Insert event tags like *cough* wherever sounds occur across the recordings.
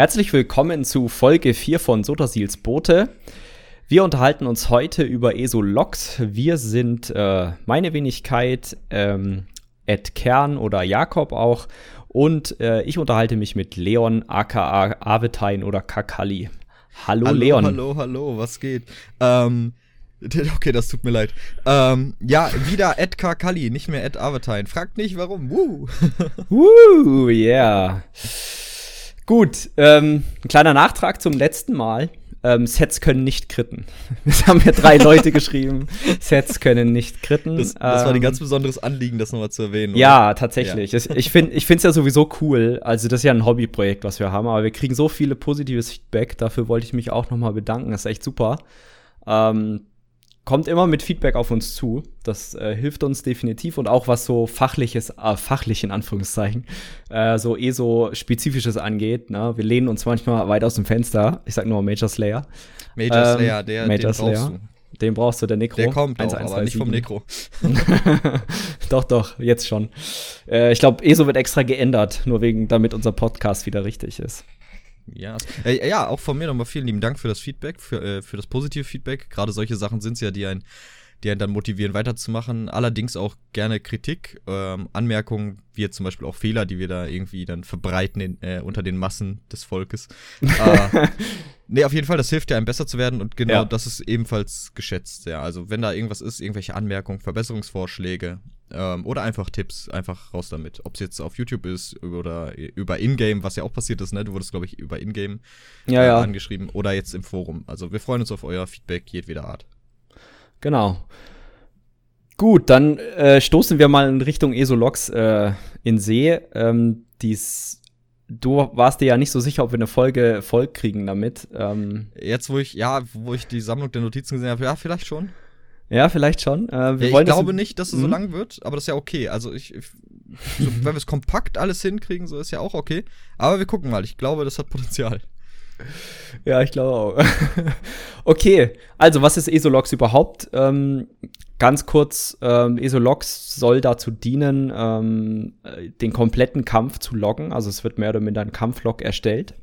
Herzlich willkommen zu Folge 4 von Sotasils Boote. Wir unterhalten uns heute über ESO-Logs. Wir sind äh, meine Wenigkeit, ähm, Ed Kern oder Jakob auch. Und äh, ich unterhalte mich mit Leon, aka Avetein oder Kakali. Hallo, hallo Leon. Hallo, hallo, was geht? Ähm, *laughs* okay, das tut mir leid. Ähm, ja, wieder Ed Kakali, nicht mehr Ed Avetein. Fragt nicht warum. Woo! *laughs* Woo, yeah. Gut, ähm, ein kleiner Nachtrag zum letzten Mal. Ähm, Sets können nicht kritten. *laughs* Das haben mir drei Leute *laughs* geschrieben. Sets können nicht kritten. Das, das war ein ähm, ganz besonderes Anliegen, das nochmal zu erwähnen. Oder? Ja, tatsächlich. Ja. Ich finde es ja sowieso cool. Also, das ist ja ein Hobbyprojekt, was wir haben, aber wir kriegen so viele positives Feedback. Dafür wollte ich mich auch nochmal bedanken. Das ist echt super. Ähm, kommt immer mit Feedback auf uns zu. Das äh, hilft uns definitiv und auch was so fachliches, äh, fachlich in Anführungszeichen, äh, so eh so spezifisches angeht. Ne? Wir lehnen uns manchmal weit aus dem Fenster. Ich sag nur Major Slayer. Major ähm, Slayer, der Major den Slayer. brauchst du. Den brauchst du, der Necro. Der kommt 1, auch, 1, aber nicht vom Necro. *laughs* doch, doch, jetzt schon. Äh, ich glaube, ESO wird extra geändert, nur wegen, damit unser Podcast wieder richtig ist. Ja, äh, ja, auch von mir nochmal vielen lieben Dank für das Feedback, für, äh, für das positive Feedback. Gerade solche Sachen sind es ja, die einen, die einen dann motivieren, weiterzumachen. Allerdings auch gerne Kritik, ähm, Anmerkungen, wie jetzt zum Beispiel auch Fehler, die wir da irgendwie dann verbreiten in, äh, unter den Massen des Volkes. äh, *laughs* nee, auf jeden Fall, das hilft ja einem besser zu werden und genau ja. das ist ebenfalls geschätzt. Ja, also wenn da irgendwas ist, irgendwelche Anmerkungen, Verbesserungsvorschläge, ähm, oder einfach Tipps, einfach raus damit. Ob es jetzt auf YouTube ist oder über Ingame, was ja auch passiert ist, ne? Du wurdest, glaube ich, über Ingame ja, äh, ja. angeschrieben oder jetzt im Forum. Also wir freuen uns auf euer Feedback jedweder Art. Genau. Gut, dann äh, stoßen wir mal in Richtung ESO-Logs äh, in See. Ähm, dies, du warst dir ja nicht so sicher, ob wir eine Folge voll kriegen damit. Ähm, Jetzt, wo ich, ja, wo ich die Sammlung der Notizen gesehen habe, ja, vielleicht schon. Ja, vielleicht schon. Äh, ja, ich glaube nicht, dass es so mhm. lang wird, aber das ist ja okay. Also ich, ich so, wenn wir es kompakt alles hinkriegen, so ist ja auch okay. Aber wir gucken mal. Ich glaube, das hat Potenzial. Ja, ich glaube auch. *laughs* okay, also was ist ESOLogs überhaupt? Ähm, ganz kurz, ähm, ESOLogs soll dazu dienen, ähm, den kompletten Kampf zu loggen. Also es wird mehr oder minder ein Kampflog erstellt.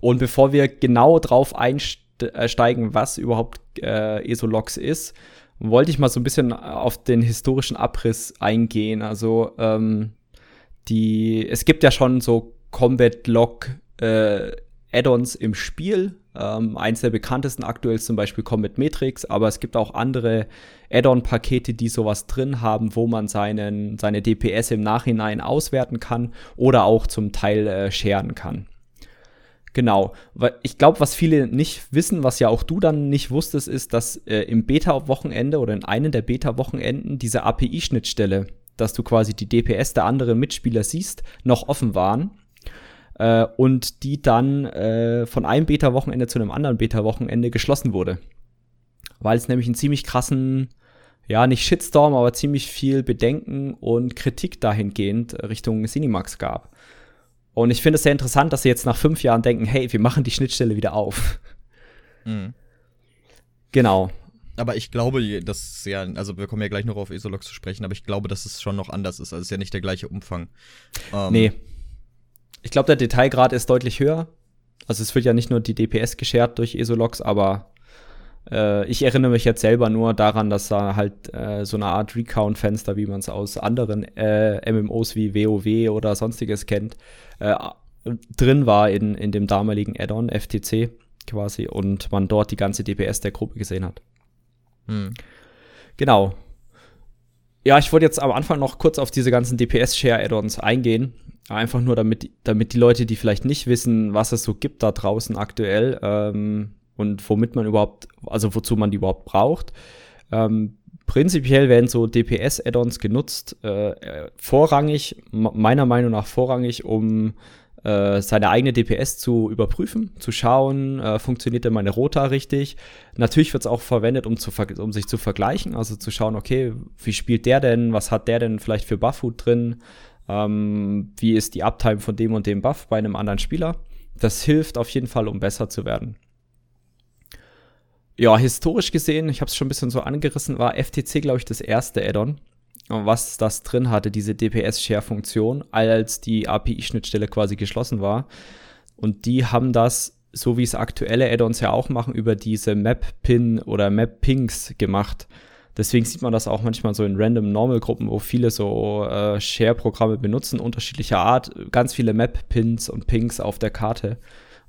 Und bevor wir genau drauf einsteigen, steigen, was überhaupt äh, ESO-Logs ist, wollte ich mal so ein bisschen auf den historischen Abriss eingehen. Also ähm, die, es gibt ja schon so Combat-Log äh, Add-ons im Spiel. Ähm, eins der bekanntesten aktuell ist zum Beispiel Combat Matrix, aber es gibt auch andere Add-on-Pakete, die sowas drin haben, wo man seinen, seine DPS im Nachhinein auswerten kann oder auch zum Teil äh, scheren kann. Genau, ich glaube, was viele nicht wissen, was ja auch du dann nicht wusstest, ist, dass äh, im Beta-Wochenende oder in einem der Beta-Wochenenden diese API-Schnittstelle, dass du quasi die DPS der anderen Mitspieler siehst, noch offen waren. Äh, und die dann äh, von einem Beta-Wochenende zu einem anderen Beta-Wochenende geschlossen wurde. Weil es nämlich einen ziemlich krassen, ja, nicht Shitstorm, aber ziemlich viel Bedenken und Kritik dahingehend Richtung Cinemax gab. Und ich finde es sehr interessant, dass sie jetzt nach fünf Jahren denken, hey, wir machen die Schnittstelle wieder auf. Mhm. Genau. Aber ich glaube, dass ja, also wir kommen ja gleich noch auf Esolox zu sprechen, aber ich glaube, dass es schon noch anders ist. Also es ist ja nicht der gleiche Umfang. Ähm, nee. Ich glaube, der Detailgrad ist deutlich höher. Also es wird ja nicht nur die DPS geschert durch Esolox, aber äh, ich erinnere mich jetzt selber nur daran, dass da halt äh, so eine Art Recount-Fenster, wie man es aus anderen äh, MMOs wie WoW oder sonstiges kennt, äh, drin war in, in dem damaligen Add-on FTC quasi und man dort die ganze DPS der Gruppe gesehen hat. Hm. Genau. Ja, ich wollte jetzt am Anfang noch kurz auf diese ganzen DPS-Share-Add-ons eingehen. Einfach nur, damit, damit die Leute, die vielleicht nicht wissen, was es so gibt da draußen aktuell, ähm, und womit man überhaupt, also wozu man die überhaupt braucht. Ähm, prinzipiell werden so DPS-Add-ons genutzt, äh, vorrangig, meiner Meinung nach vorrangig, um äh, seine eigene DPS zu überprüfen, zu schauen, äh, funktioniert denn meine Rota richtig. Natürlich wird es auch verwendet, um, zu um sich zu vergleichen, also zu schauen, okay, wie spielt der denn, was hat der denn vielleicht für Buff-Food drin, ähm, wie ist die Uptime von dem und dem Buff bei einem anderen Spieler. Das hilft auf jeden Fall, um besser zu werden. Ja, historisch gesehen, ich habe es schon ein bisschen so angerissen, war FTC, glaube ich, das erste Add-on, was das drin hatte, diese DPS-Share-Funktion, als die API-Schnittstelle quasi geschlossen war. Und die haben das, so wie es aktuelle Add-ons ja auch machen, über diese Map-Pin oder Map-Pings gemacht. Deswegen sieht man das auch manchmal so in random Normal-Gruppen, wo viele so äh, Share-Programme benutzen, unterschiedlicher Art, ganz viele Map-Pins und Pings auf der Karte,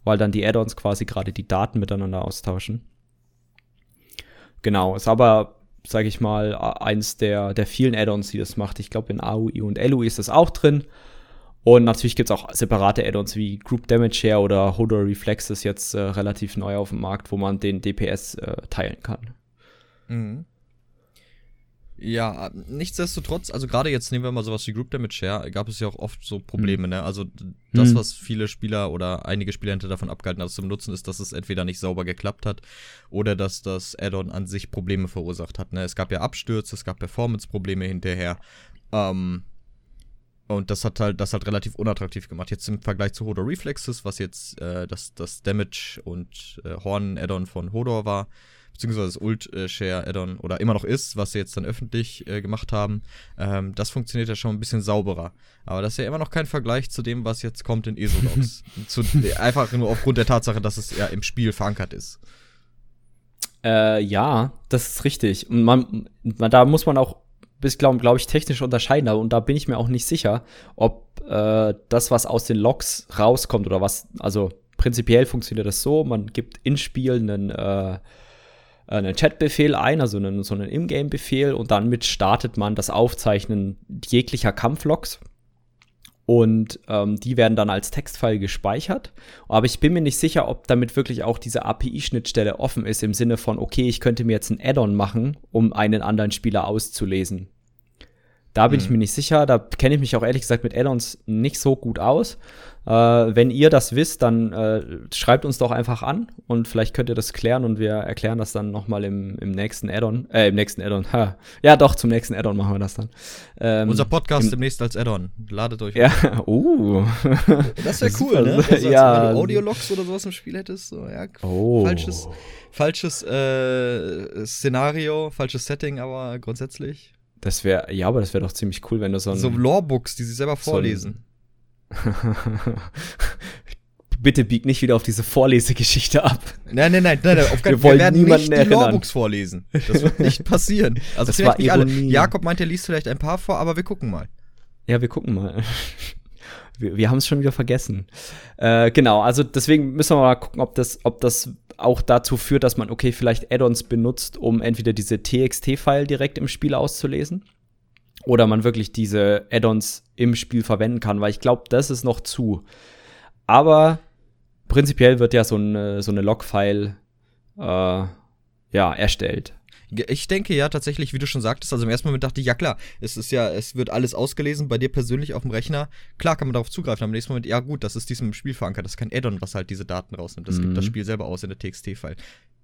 weil dann die Add-ons quasi gerade die Daten miteinander austauschen. Genau, ist aber, sage ich mal, eins der, der vielen Add-ons, die das macht. Ich glaube, in AUI und LUI ist das auch drin. Und natürlich gibt es auch separate Add-ons wie Group Damage Share oder Hodor Reflex ist jetzt äh, relativ neu auf dem Markt, wo man den DPS äh, teilen kann. Mhm. Ja, nichtsdestotrotz, also gerade jetzt nehmen wir mal sowas wie Group Damage Share, gab es ja auch oft so Probleme, mhm. ne? Also das, mhm. was viele Spieler oder einige Spieler hinter davon abgehalten haben, das zu benutzen, ist, dass es entweder nicht sauber geklappt hat oder dass das Add-on an sich Probleme verursacht hat. Ne? Es gab ja Abstürze, es gab Performance-Probleme hinterher. Ähm, und das hat halt, das halt relativ unattraktiv gemacht. Jetzt im Vergleich zu Hodor Reflexes, was jetzt äh, das, das Damage und äh, Horn-Add-on von Hodor war, beziehungsweise das Ult-Share-Add-on oder immer noch ist, was sie jetzt dann öffentlich äh, gemacht haben, ähm, das funktioniert ja schon ein bisschen sauberer. Aber das ist ja immer noch kein Vergleich zu dem, was jetzt kommt in ESO-Logs. *laughs* einfach nur aufgrund der Tatsache, dass es ja im Spiel verankert ist. Äh, ja, das ist richtig. Und man, man, da muss man auch bis, glaube glaub ich, technisch unterscheiden. Und da bin ich mir auch nicht sicher, ob äh, das, was aus den Logs rauskommt oder was, also prinzipiell funktioniert das so, man gibt in Spiel einen äh, einen Chat-Befehl ein, also einen, so einen Ingame-Befehl und dann mit startet man das Aufzeichnen jeglicher Kampflogs. Und ähm, die werden dann als Textfile gespeichert. Aber ich bin mir nicht sicher, ob damit wirklich auch diese API-Schnittstelle offen ist, im Sinne von, okay, ich könnte mir jetzt ein Add-on machen, um einen anderen Spieler auszulesen. Da bin mhm. ich mir nicht sicher. Da kenne ich mich auch ehrlich gesagt mit Add-ons nicht so gut aus. Äh, wenn ihr das wisst, dann äh, schreibt uns doch einfach an und vielleicht könnt ihr das klären und wir erklären das dann nochmal im, im nächsten Add-on. Äh, im nächsten Add-on. Ja, doch, zum nächsten Add-on machen wir das dann. Ähm, Unser Podcast demnächst als Add-on. Ladet euch. Ja, *laughs* uh. Das wäre cool, ne? Also, ja. Wenn du Audiologs oder sowas im Spiel hättest, so, ja. Oh. Falsches, falsches äh, Szenario, falsches Setting, aber grundsätzlich. Das wäre, ja, aber das wäre doch ziemlich cool, wenn du so ein. So Lorebooks, die sie selber vorlesen. *laughs* Bitte bieg nicht wieder auf diese Vorlesegeschichte ab. Nein, nein, nein, nein, auf keinen Fall. Wir, wir werden nicht die Lorebooks vorlesen. Das wird nicht *laughs* passieren. Also das vielleicht nicht alle. Jakob meint, er liest vielleicht ein paar vor, aber wir gucken mal. Ja, wir gucken mal. Wir, wir haben es schon wieder vergessen. Äh, genau, also deswegen müssen wir mal gucken, ob das, ob das auch dazu führt, dass man, okay, vielleicht Add-ons benutzt, um entweder diese TXT-File direkt im Spiel auszulesen oder man wirklich diese Add-ons im Spiel verwenden kann, weil ich glaube, das ist noch zu. Aber prinzipiell wird ja so eine, so eine Log-File äh, ja, erstellt. Ich denke ja tatsächlich, wie du schon sagtest, also im ersten Moment dachte ich, ja klar, es ist ja, es wird alles ausgelesen bei dir persönlich auf dem Rechner. Klar kann man darauf zugreifen, aber im nächsten Moment, ja gut, das ist diesem Spiel verankert, das ist kein Add-on, was halt diese Daten rausnimmt. Das mhm. gibt das Spiel selber aus in der TXT-File.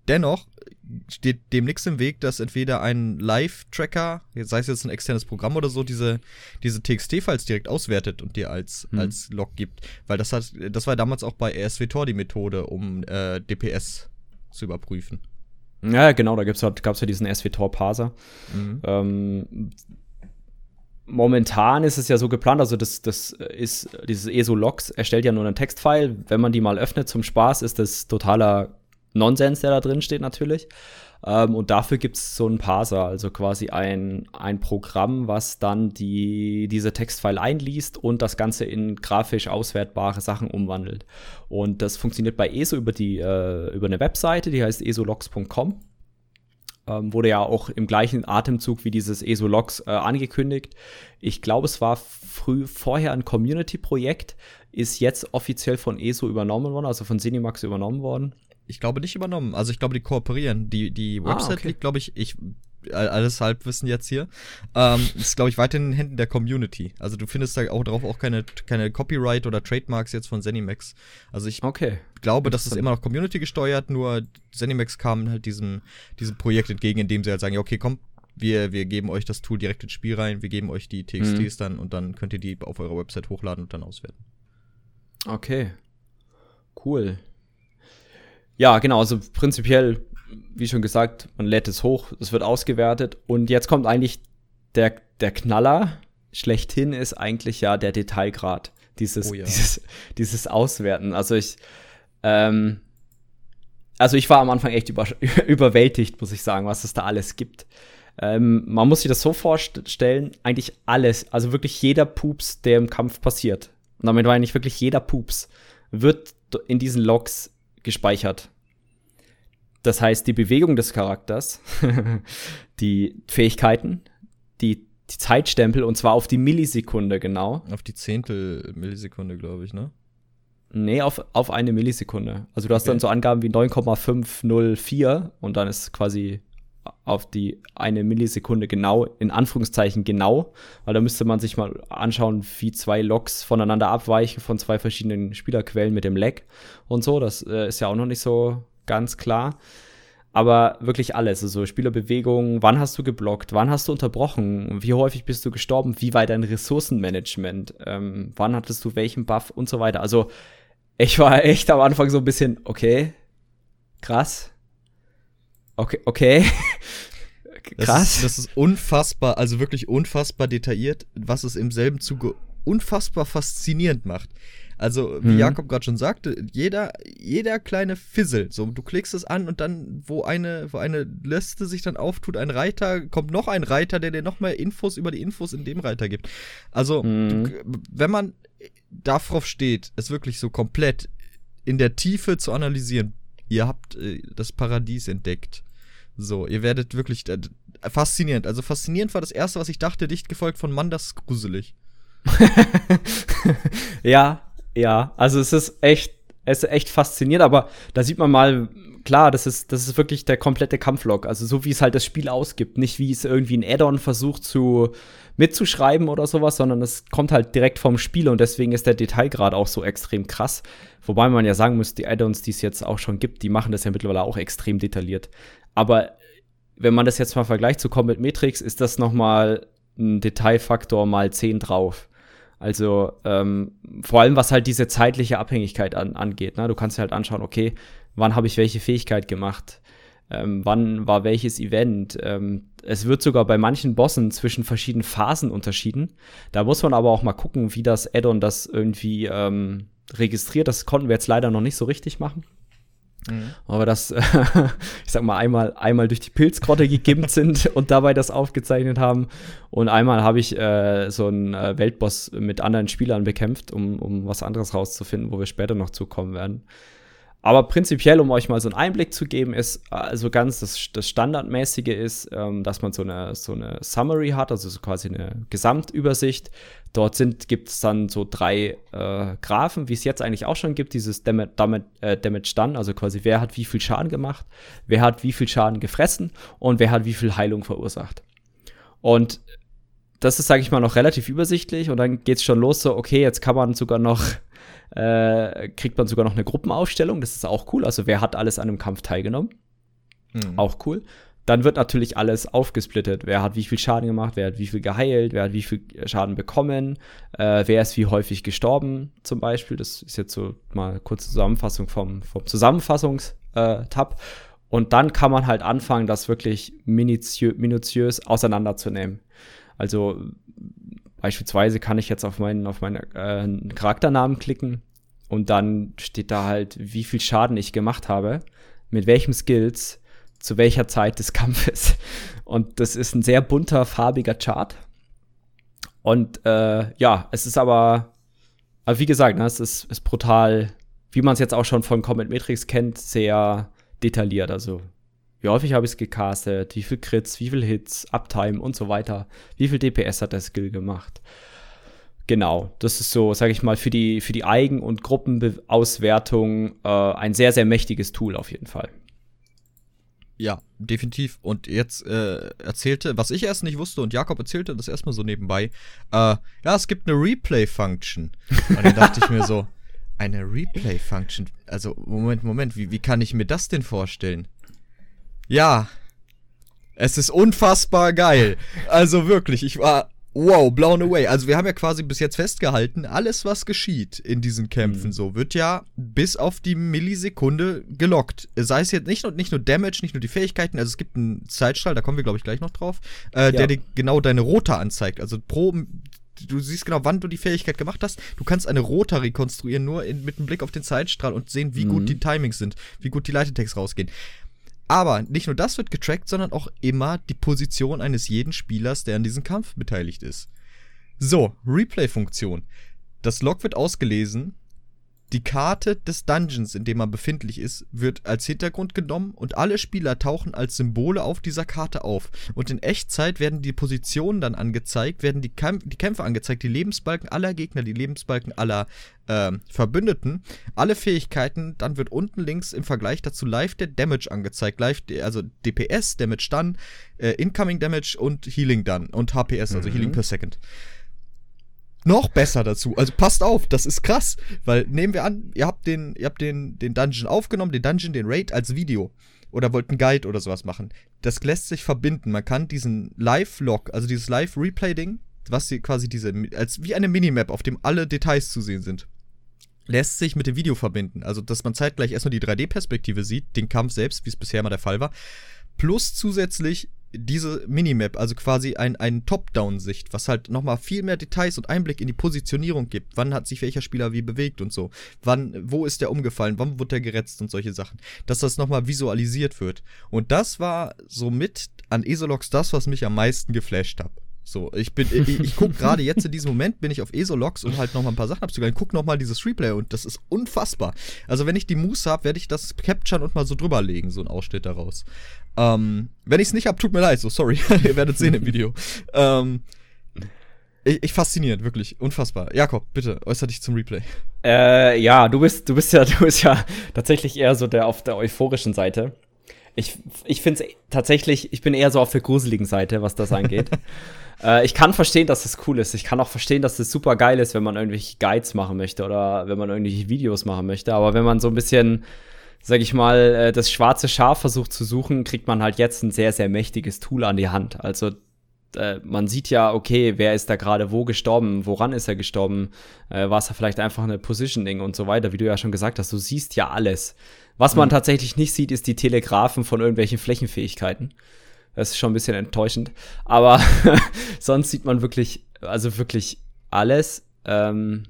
Dennoch steht dem nichts im Weg, dass entweder ein Live-Tracker, sei es jetzt ein externes Programm oder so, diese, diese TXT-Files direkt auswertet und dir als, hm. als Log gibt. Weil das hat, das war damals auch bei RSVTOR die Methode, um äh, DPS zu überprüfen. Ja, genau, da gibt's halt, gab's ja diesen SVTOR-Parser. Mhm. Ähm, momentan ist es ja so geplant, also das, das ist, dieses ESO-Logs erstellt ja nur einen Textfile. Wenn man die mal öffnet zum Spaß, ist das totaler Nonsens, der da drin steht natürlich. Ähm, und dafür gibt es so einen Parser, also quasi ein, ein Programm, was dann die, diese Textfile einliest und das Ganze in grafisch auswertbare Sachen umwandelt. Und das funktioniert bei ESO über, die, äh, über eine Webseite, die heißt esologs.com. Ähm, wurde ja auch im gleichen Atemzug wie dieses ESO-Logs äh, angekündigt. Ich glaube, es war früh vorher ein Community-Projekt, ist jetzt offiziell von ESO übernommen worden, also von Cinemax übernommen worden. Ich glaube nicht übernommen. Also ich glaube, die kooperieren. Die, die ah, Website ah, okay. liegt, glaube ich, ich alles Halbwissen jetzt hier. Ähm, ist, glaube ich, weiter in den Händen der Community. Also du findest da auch drauf auch keine, keine Copyright oder Trademarks jetzt von Zenimax. Also ich okay. glaube, das ist immer noch Community gesteuert, nur Zenimax kam halt diesem, diesem Projekt entgegen, indem sie halt sagen, ja, okay, komm, wir, wir geben euch das Tool direkt ins Spiel rein, wir geben euch die TXTs mhm. dann und dann könnt ihr die auf eurer Website hochladen und dann auswerten. Okay. Cool. Ja, genau, also prinzipiell, wie schon gesagt, man lädt es hoch, es wird ausgewertet und jetzt kommt eigentlich der, der Knaller schlechthin ist eigentlich ja der Detailgrad, Dieses, oh ja. dieses, *laughs* dieses Auswerten. Also ich, ähm, also ich war am Anfang echt über, *laughs* überwältigt, muss ich sagen, was es da alles gibt. Ähm, man muss sich das so vorstellen, eigentlich alles, also wirklich jeder Pups, der im Kampf passiert, und damit meine ich wirklich jeder Pups, wird in diesen Logs gespeichert. Das heißt, die Bewegung des Charakters, *laughs* die Fähigkeiten, die, die Zeitstempel und zwar auf die Millisekunde genau. Auf die Zehntel Millisekunde, glaube ich, ne? Nee, auf, auf eine Millisekunde. Also du hast okay. dann so Angaben wie 9,504 und dann ist quasi auf die eine Millisekunde genau, in Anführungszeichen genau, weil da müsste man sich mal anschauen, wie zwei Logs voneinander abweichen von zwei verschiedenen Spielerquellen mit dem Lag und so. Das äh, ist ja auch noch nicht so ganz klar. Aber wirklich alles, also Spielerbewegungen, wann hast du geblockt, wann hast du unterbrochen, wie häufig bist du gestorben, wie war dein Ressourcenmanagement, ähm, wann hattest du welchen Buff und so weiter. Also ich war echt am Anfang so ein bisschen, okay, krass. Okay, okay. krass. Das ist, das ist unfassbar, also wirklich unfassbar detailliert, was es im selben Zuge unfassbar faszinierend macht. Also, wie mhm. Jakob gerade schon sagte, jeder, jeder kleine Fizzle, so du klickst es an und dann, wo eine, wo eine Liste sich dann auftut, ein Reiter, kommt noch ein Reiter, der dir noch mehr Infos über die Infos in dem Reiter gibt. Also, mhm. du, wenn man darauf steht, es wirklich so komplett in der Tiefe zu analysieren, ihr habt äh, das Paradies entdeckt. So, ihr werdet wirklich äh, faszinierend. Also faszinierend war das erste, was ich dachte, dicht gefolgt von Mann, das ist gruselig. *laughs* ja, ja, also es ist echt, es ist echt faszinierend, aber da sieht man mal, klar, das ist, das ist wirklich der komplette Kampflog. Also so wie es halt das Spiel ausgibt. Nicht wie es irgendwie ein Add-on versucht zu mitzuschreiben oder sowas, sondern es kommt halt direkt vom Spiel und deswegen ist der Detailgrad auch so extrem krass. Wobei man ja sagen muss, die Add-ons, die es jetzt auch schon gibt, die machen das ja mittlerweile auch extrem detailliert. Aber wenn man das jetzt mal vergleicht zu Combat Matrix, ist das noch mal ein Detailfaktor mal 10 drauf. Also ähm, vor allem, was halt diese zeitliche Abhängigkeit an, angeht. Ne? Du kannst dir halt anschauen, okay, wann habe ich welche Fähigkeit gemacht? Ähm, wann war welches Event? Ähm, es wird sogar bei manchen Bossen zwischen verschiedenen Phasen unterschieden. Da muss man aber auch mal gucken, wie das Addon das irgendwie ähm, registriert. Das konnten wir jetzt leider noch nicht so richtig machen. Mhm. Aber das, *laughs* ich sag mal, einmal, einmal durch die Pilzgrotte gegimmt sind *laughs* und dabei das aufgezeichnet haben. Und einmal habe ich äh, so einen äh, Weltboss mit anderen Spielern bekämpft, um, um was anderes rauszufinden, wo wir später noch zukommen werden. Aber prinzipiell, um euch mal so einen Einblick zu geben, ist also ganz das, das Standardmäßige ist, ähm, dass man so eine, so eine Summary hat, also so quasi eine Gesamtübersicht. Dort gibt es dann so drei äh, Graphen, wie es jetzt eigentlich auch schon gibt, dieses Damage, Damage, äh, Damage Done, also quasi wer hat wie viel Schaden gemacht, wer hat wie viel Schaden gefressen und wer hat wie viel Heilung verursacht. Und das ist, sage ich mal, noch relativ übersichtlich und dann geht es schon los, so, okay, jetzt kann man sogar noch äh, kriegt man sogar noch eine Gruppenaufstellung. Das ist auch cool. Also wer hat alles an einem Kampf teilgenommen? Mhm. Auch cool. Dann wird natürlich alles aufgesplittet. Wer hat wie viel Schaden gemacht, wer hat wie viel geheilt, wer hat wie viel Schaden bekommen, äh, wer ist wie häufig gestorben, zum Beispiel. Das ist jetzt so mal kurze Zusammenfassung vom, vom Zusammenfassungstab. Äh, und dann kann man halt anfangen, das wirklich minutiö minutiös auseinanderzunehmen. Also Beispielsweise kann ich jetzt auf meinen, auf meinen äh, Charakternamen klicken und dann steht da halt, wie viel Schaden ich gemacht habe, mit welchem Skills, zu welcher Zeit des Kampfes. Und das ist ein sehr bunter, farbiger Chart. Und äh, ja, es ist aber, aber wie gesagt, ne, es ist, ist brutal, wie man es jetzt auch schon von Comet Matrix kennt, sehr detailliert. Also wie häufig habe ich es gecastet, wie viel Crits, wie viel Hits, Uptime und so weiter, wie viel DPS hat der Skill gemacht. Genau, das ist so, sage ich mal, für die, für die Eigen- und Gruppenauswertung äh, ein sehr, sehr mächtiges Tool auf jeden Fall. Ja, definitiv. Und jetzt äh, erzählte, was ich erst nicht wusste, und Jakob erzählte das erstmal so nebenbei, äh, ja, es gibt eine Replay-Function. Und dann dachte ich mir so, *laughs* eine Replay-Function? Also, Moment, Moment, wie, wie kann ich mir das denn vorstellen? Ja. Es ist unfassbar geil. Also wirklich, ich war wow, blown away. Also wir haben ja quasi bis jetzt festgehalten, alles was geschieht in diesen Kämpfen mhm. so wird ja bis auf die Millisekunde gelockt. Sei es jetzt nicht nur, nicht nur Damage, nicht nur die Fähigkeiten, also es gibt einen Zeitstrahl, da kommen wir glaube ich gleich noch drauf, äh, ja. der dir genau deine Rote anzeigt. Also pro du siehst genau, wann du die Fähigkeit gemacht hast. Du kannst eine Rota rekonstruieren, nur in, mit einem Blick auf den Zeitstrahl und sehen, wie mhm. gut die Timings sind, wie gut die Leitetext rausgehen. Aber nicht nur das wird getrackt, sondern auch immer die Position eines jeden Spielers, der an diesem Kampf beteiligt ist. So, Replay-Funktion. Das Log wird ausgelesen, die Karte des Dungeons, in dem man befindlich ist, wird als Hintergrund genommen und alle Spieler tauchen als Symbole auf dieser Karte auf. Und in Echtzeit werden die Positionen dann angezeigt, werden die, Kämp die Kämpfe angezeigt, die Lebensbalken aller Gegner, die Lebensbalken aller äh, Verbündeten, alle Fähigkeiten. Dann wird unten links im Vergleich dazu live der Damage angezeigt. Live, also DPS, Damage dann, äh, Incoming Damage und Healing dann und HPS, also mhm. Healing per Second noch besser dazu. Also passt auf, das ist krass, weil nehmen wir an, ihr habt den, ihr habt den, den Dungeon aufgenommen, den Dungeon, den Raid als Video oder wollt einen Guide oder sowas machen. Das lässt sich verbinden. Man kann diesen Live-Log, also dieses Live-Replay-Ding, was sie quasi diese, als wie eine Minimap, auf dem alle Details zu sehen sind, lässt sich mit dem Video verbinden. Also, dass man zeitgleich erstmal die 3D-Perspektive sieht, den Kampf selbst, wie es bisher mal der Fall war, plus zusätzlich diese Minimap, also quasi ein, ein Top-Down-Sicht, was halt nochmal viel mehr Details und Einblick in die Positionierung gibt. Wann hat sich welcher Spieler wie bewegt und so. Wann, wo ist der umgefallen, wann wurde der geretzt und solche Sachen. Dass das nochmal visualisiert wird. Und das war somit an Esolox das, was mich am meisten geflasht hat. So, ich bin, ich, ich gucke gerade jetzt in diesem Moment, bin ich auf ESO-Logs, um halt nochmal ein paar Sachen abzugreifen. Guck nochmal dieses Replay und das ist unfassbar. Also, wenn ich die Muße habe, werde ich das capturen und mal so drüberlegen, so ein Ausschnitt daraus. Ähm, wenn ich es nicht habe, tut mir leid, so sorry. *laughs* Ihr werdet sehen im Video. Ähm, ich, ich faszinierend, wirklich. Unfassbar. Jakob, bitte, äußere dich zum Replay. Äh, ja, du bist, du bist ja, *laughs* du bist ja tatsächlich eher so der auf der euphorischen Seite. Ich, ich finde es tatsächlich, ich bin eher so auf der gruseligen Seite, was das angeht. *laughs* äh, ich kann verstehen, dass das cool ist. Ich kann auch verstehen, dass das super geil ist, wenn man irgendwelche Guides machen möchte oder wenn man irgendwelche Videos machen möchte. Aber wenn man so ein bisschen, sag ich mal, äh, das schwarze Schaf versucht zu suchen, kriegt man halt jetzt ein sehr, sehr mächtiges Tool an die Hand. Also äh, man sieht ja, okay, wer ist da gerade wo gestorben, woran ist er gestorben, äh, war es vielleicht einfach eine Positioning und so weiter, wie du ja schon gesagt hast, du siehst ja alles. Was man mhm. tatsächlich nicht sieht, ist die Telegrafen von irgendwelchen Flächenfähigkeiten. Das ist schon ein bisschen enttäuschend. Aber *laughs* sonst sieht man wirklich, also wirklich alles. Ähm,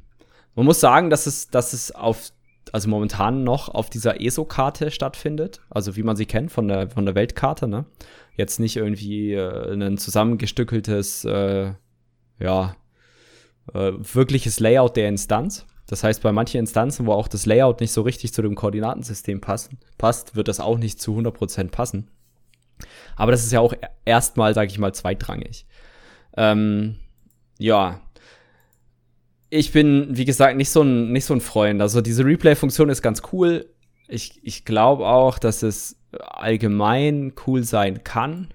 man muss sagen, dass es, dass es auf, also momentan noch auf dieser ESO-Karte stattfindet. Also wie man sie kennt von der, von der Weltkarte, ne? Jetzt nicht irgendwie äh, ein zusammengestückeltes, äh, ja, äh, wirkliches Layout der Instanz. Das heißt, bei manchen Instanzen, wo auch das Layout nicht so richtig zu dem Koordinatensystem passen, passt, wird das auch nicht zu 100% passen. Aber das ist ja auch erstmal, sage ich mal, zweitrangig. Ähm, ja. Ich bin, wie gesagt, nicht so ein, nicht so ein Freund. Also diese Replay-Funktion ist ganz cool. Ich, ich glaube auch, dass es allgemein cool sein kann.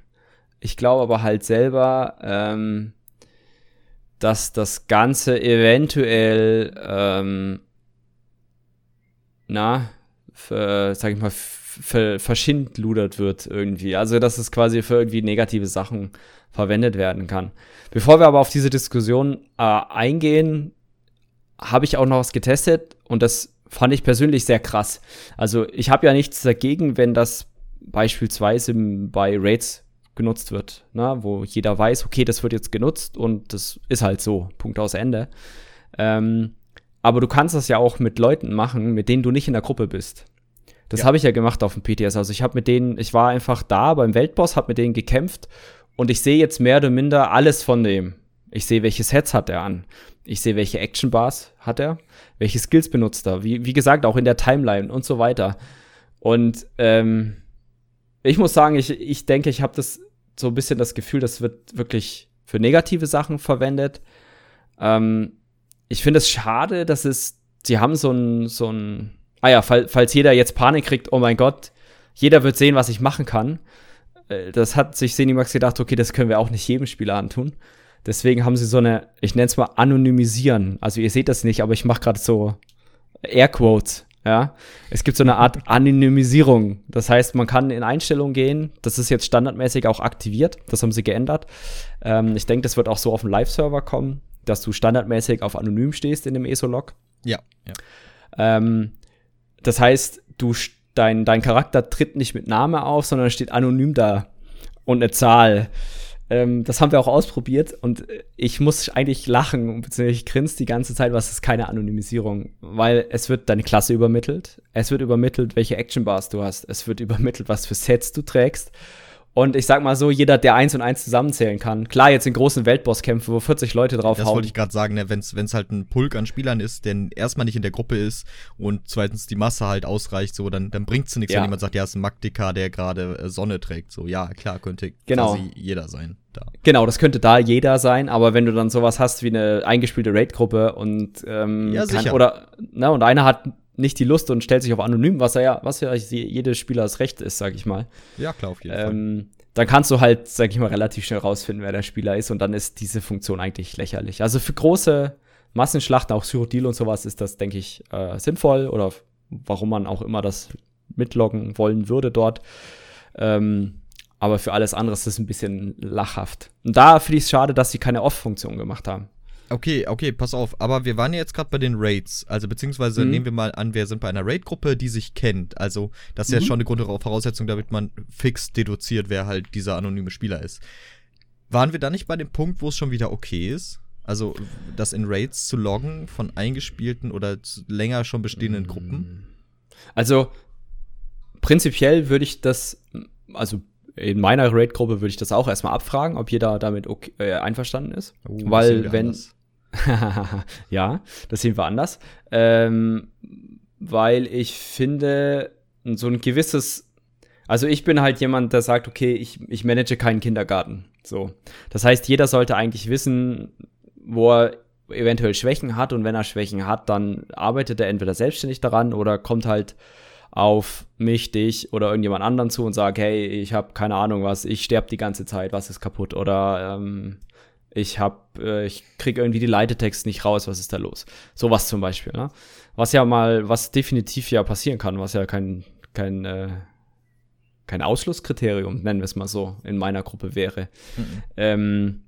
Ich glaube aber halt selber, ähm, dass das Ganze eventuell, ähm, na, für, sag ich mal, verschindludert wird irgendwie. Also, dass es quasi für irgendwie negative Sachen verwendet werden kann. Bevor wir aber auf diese Diskussion äh, eingehen, habe ich auch noch was getestet und das fand ich persönlich sehr krass. Also, ich habe ja nichts dagegen, wenn das beispielsweise bei Raids genutzt wird, ne? wo jeder weiß, okay, das wird jetzt genutzt und das ist halt so, Punkt aus Ende. Ähm, aber du kannst das ja auch mit Leuten machen, mit denen du nicht in der Gruppe bist. Das ja. habe ich ja gemacht auf dem PTS. Also ich habe mit denen, ich war einfach da beim Weltboss, habe mit denen gekämpft und ich sehe jetzt mehr oder minder alles von dem. Ich sehe, welche Sets hat er an. Ich sehe, welche Action Bars hat er, welche Skills benutzt er. Wie, wie gesagt, auch in der Timeline und so weiter. Und ähm, ich muss sagen, ich, ich denke, ich habe das so ein bisschen das Gefühl, das wird wirklich für negative Sachen verwendet. Ähm, ich finde es schade, dass es, sie haben so ein, so ein, ah ja, fall, falls jeder jetzt Panik kriegt, oh mein Gott, jeder wird sehen, was ich machen kann. Äh, das hat sich Senimax gedacht, okay, das können wir auch nicht jedem Spieler antun. Deswegen haben sie so eine, ich nenne es mal anonymisieren. Also ihr seht das nicht, aber ich mache gerade so Airquotes. Ja, es gibt so eine Art Anonymisierung. Das heißt, man kann in Einstellungen gehen. Das ist jetzt standardmäßig auch aktiviert. Das haben sie geändert. Ähm, ich denke, das wird auch so auf dem Live-Server kommen, dass du standardmäßig auf Anonym stehst in dem ESO-Log. Ja. ja. Ähm, das heißt, du dein, dein Charakter tritt nicht mit Name auf, sondern steht anonym da und eine Zahl. Ähm, das haben wir auch ausprobiert und ich muss eigentlich lachen, beziehungsweise ich grinse die ganze Zeit, was ist keine Anonymisierung, weil es wird deine Klasse übermittelt, es wird übermittelt, welche Action Bars du hast, es wird übermittelt, was für Sets du trägst und ich sag mal so, jeder, der eins und eins zusammenzählen kann. Klar, jetzt in großen Weltbosskämpfen, wo 40 Leute drauf Das wollte ich gerade sagen, ne, wenn es halt ein Pulk an Spielern ist, der erstmal nicht in der Gruppe ist und zweitens die Masse halt ausreicht, so, dann, dann bringt es nichts, ja. wenn jemand sagt, ja, es ist ein Magdika, der gerade äh, Sonne trägt. So, ja, klar, könnte genau. quasi jeder sein. Da. Genau, das könnte da jeder sein, aber wenn du dann sowas hast wie eine eingespielte Raid-Gruppe und ähm, ja. Kann, oder na, und einer hat nicht die Lust und stellt sich auf anonym, was ja, was ja jedes Spielers Recht ist, sag ich mal. Ja, klar, auf jeden ähm, Fall. Dann kannst du halt, sag ich mal, relativ schnell rausfinden, wer der Spieler ist und dann ist diese Funktion eigentlich lächerlich. Also für große Massenschlachten, auch Cyrodiil und sowas, ist das, denke ich, äh, sinnvoll oder warum man auch immer das mitloggen wollen würde dort. Ähm, aber für alles andere ist es ein bisschen lachhaft. Und da finde ich es schade, dass sie keine Off-Funktion gemacht haben. Okay, okay, pass auf. Aber wir waren ja jetzt gerade bei den Raids. Also beziehungsweise mhm. nehmen wir mal an, wir sind bei einer Raid-Gruppe, die sich kennt. Also das ist mhm. ja schon eine Grundvoraussetzung, damit man fix deduziert, wer halt dieser anonyme Spieler ist. Waren wir da nicht bei dem Punkt, wo es schon wieder okay ist? Also das in Raids zu loggen von eingespielten oder länger schon bestehenden mhm. Gruppen? Also prinzipiell würde ich das, also in meiner Raid-Gruppe würde ich das auch erstmal abfragen, ob jeder damit okay, äh, einverstanden ist. Oh, Weil wenn. *laughs* ja, das sehen wir anders. Ähm, weil ich finde, so ein gewisses. Also ich bin halt jemand, der sagt, okay, ich, ich manage keinen Kindergarten. So. Das heißt, jeder sollte eigentlich wissen, wo er eventuell Schwächen hat und wenn er Schwächen hat, dann arbeitet er entweder selbstständig daran oder kommt halt auf mich, dich oder irgendjemand anderen zu und sage, hey, ich habe keine Ahnung was, ich sterbe die ganze Zeit, was ist kaputt oder ähm, ich hab, äh, ich krieg irgendwie die Leitetext nicht raus, was ist da los? Sowas zum Beispiel, ne? Was ja mal, was definitiv ja passieren kann, was ja kein, kein, äh, kein Ausschlusskriterium, nennen wir es mal so, in meiner Gruppe wäre. Mhm. Ähm,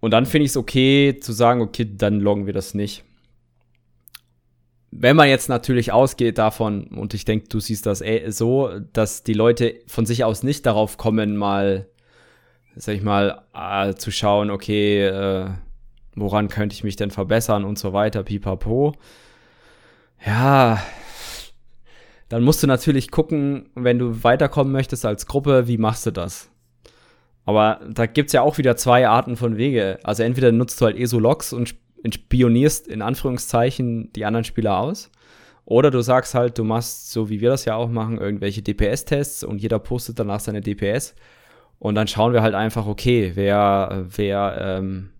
und dann finde ich es okay zu sagen, okay, dann loggen wir das nicht wenn man jetzt natürlich ausgeht davon, und ich denke, du siehst das eh so, dass die Leute von sich aus nicht darauf kommen, mal, sag ich mal, äh, zu schauen, okay, äh, woran könnte ich mich denn verbessern und so weiter, pipapo. Ja, dann musst du natürlich gucken, wenn du weiterkommen möchtest als Gruppe, wie machst du das? Aber da gibt's ja auch wieder zwei Arten von Wege. Also entweder nutzt du halt ESO-Logs und spionierst in Anführungszeichen die anderen Spieler aus. Oder du sagst halt, du machst, so wie wir das ja auch machen, irgendwelche DPS-Tests und jeder postet danach seine DPS. Und dann schauen wir halt einfach, okay, wer, wer, ähm,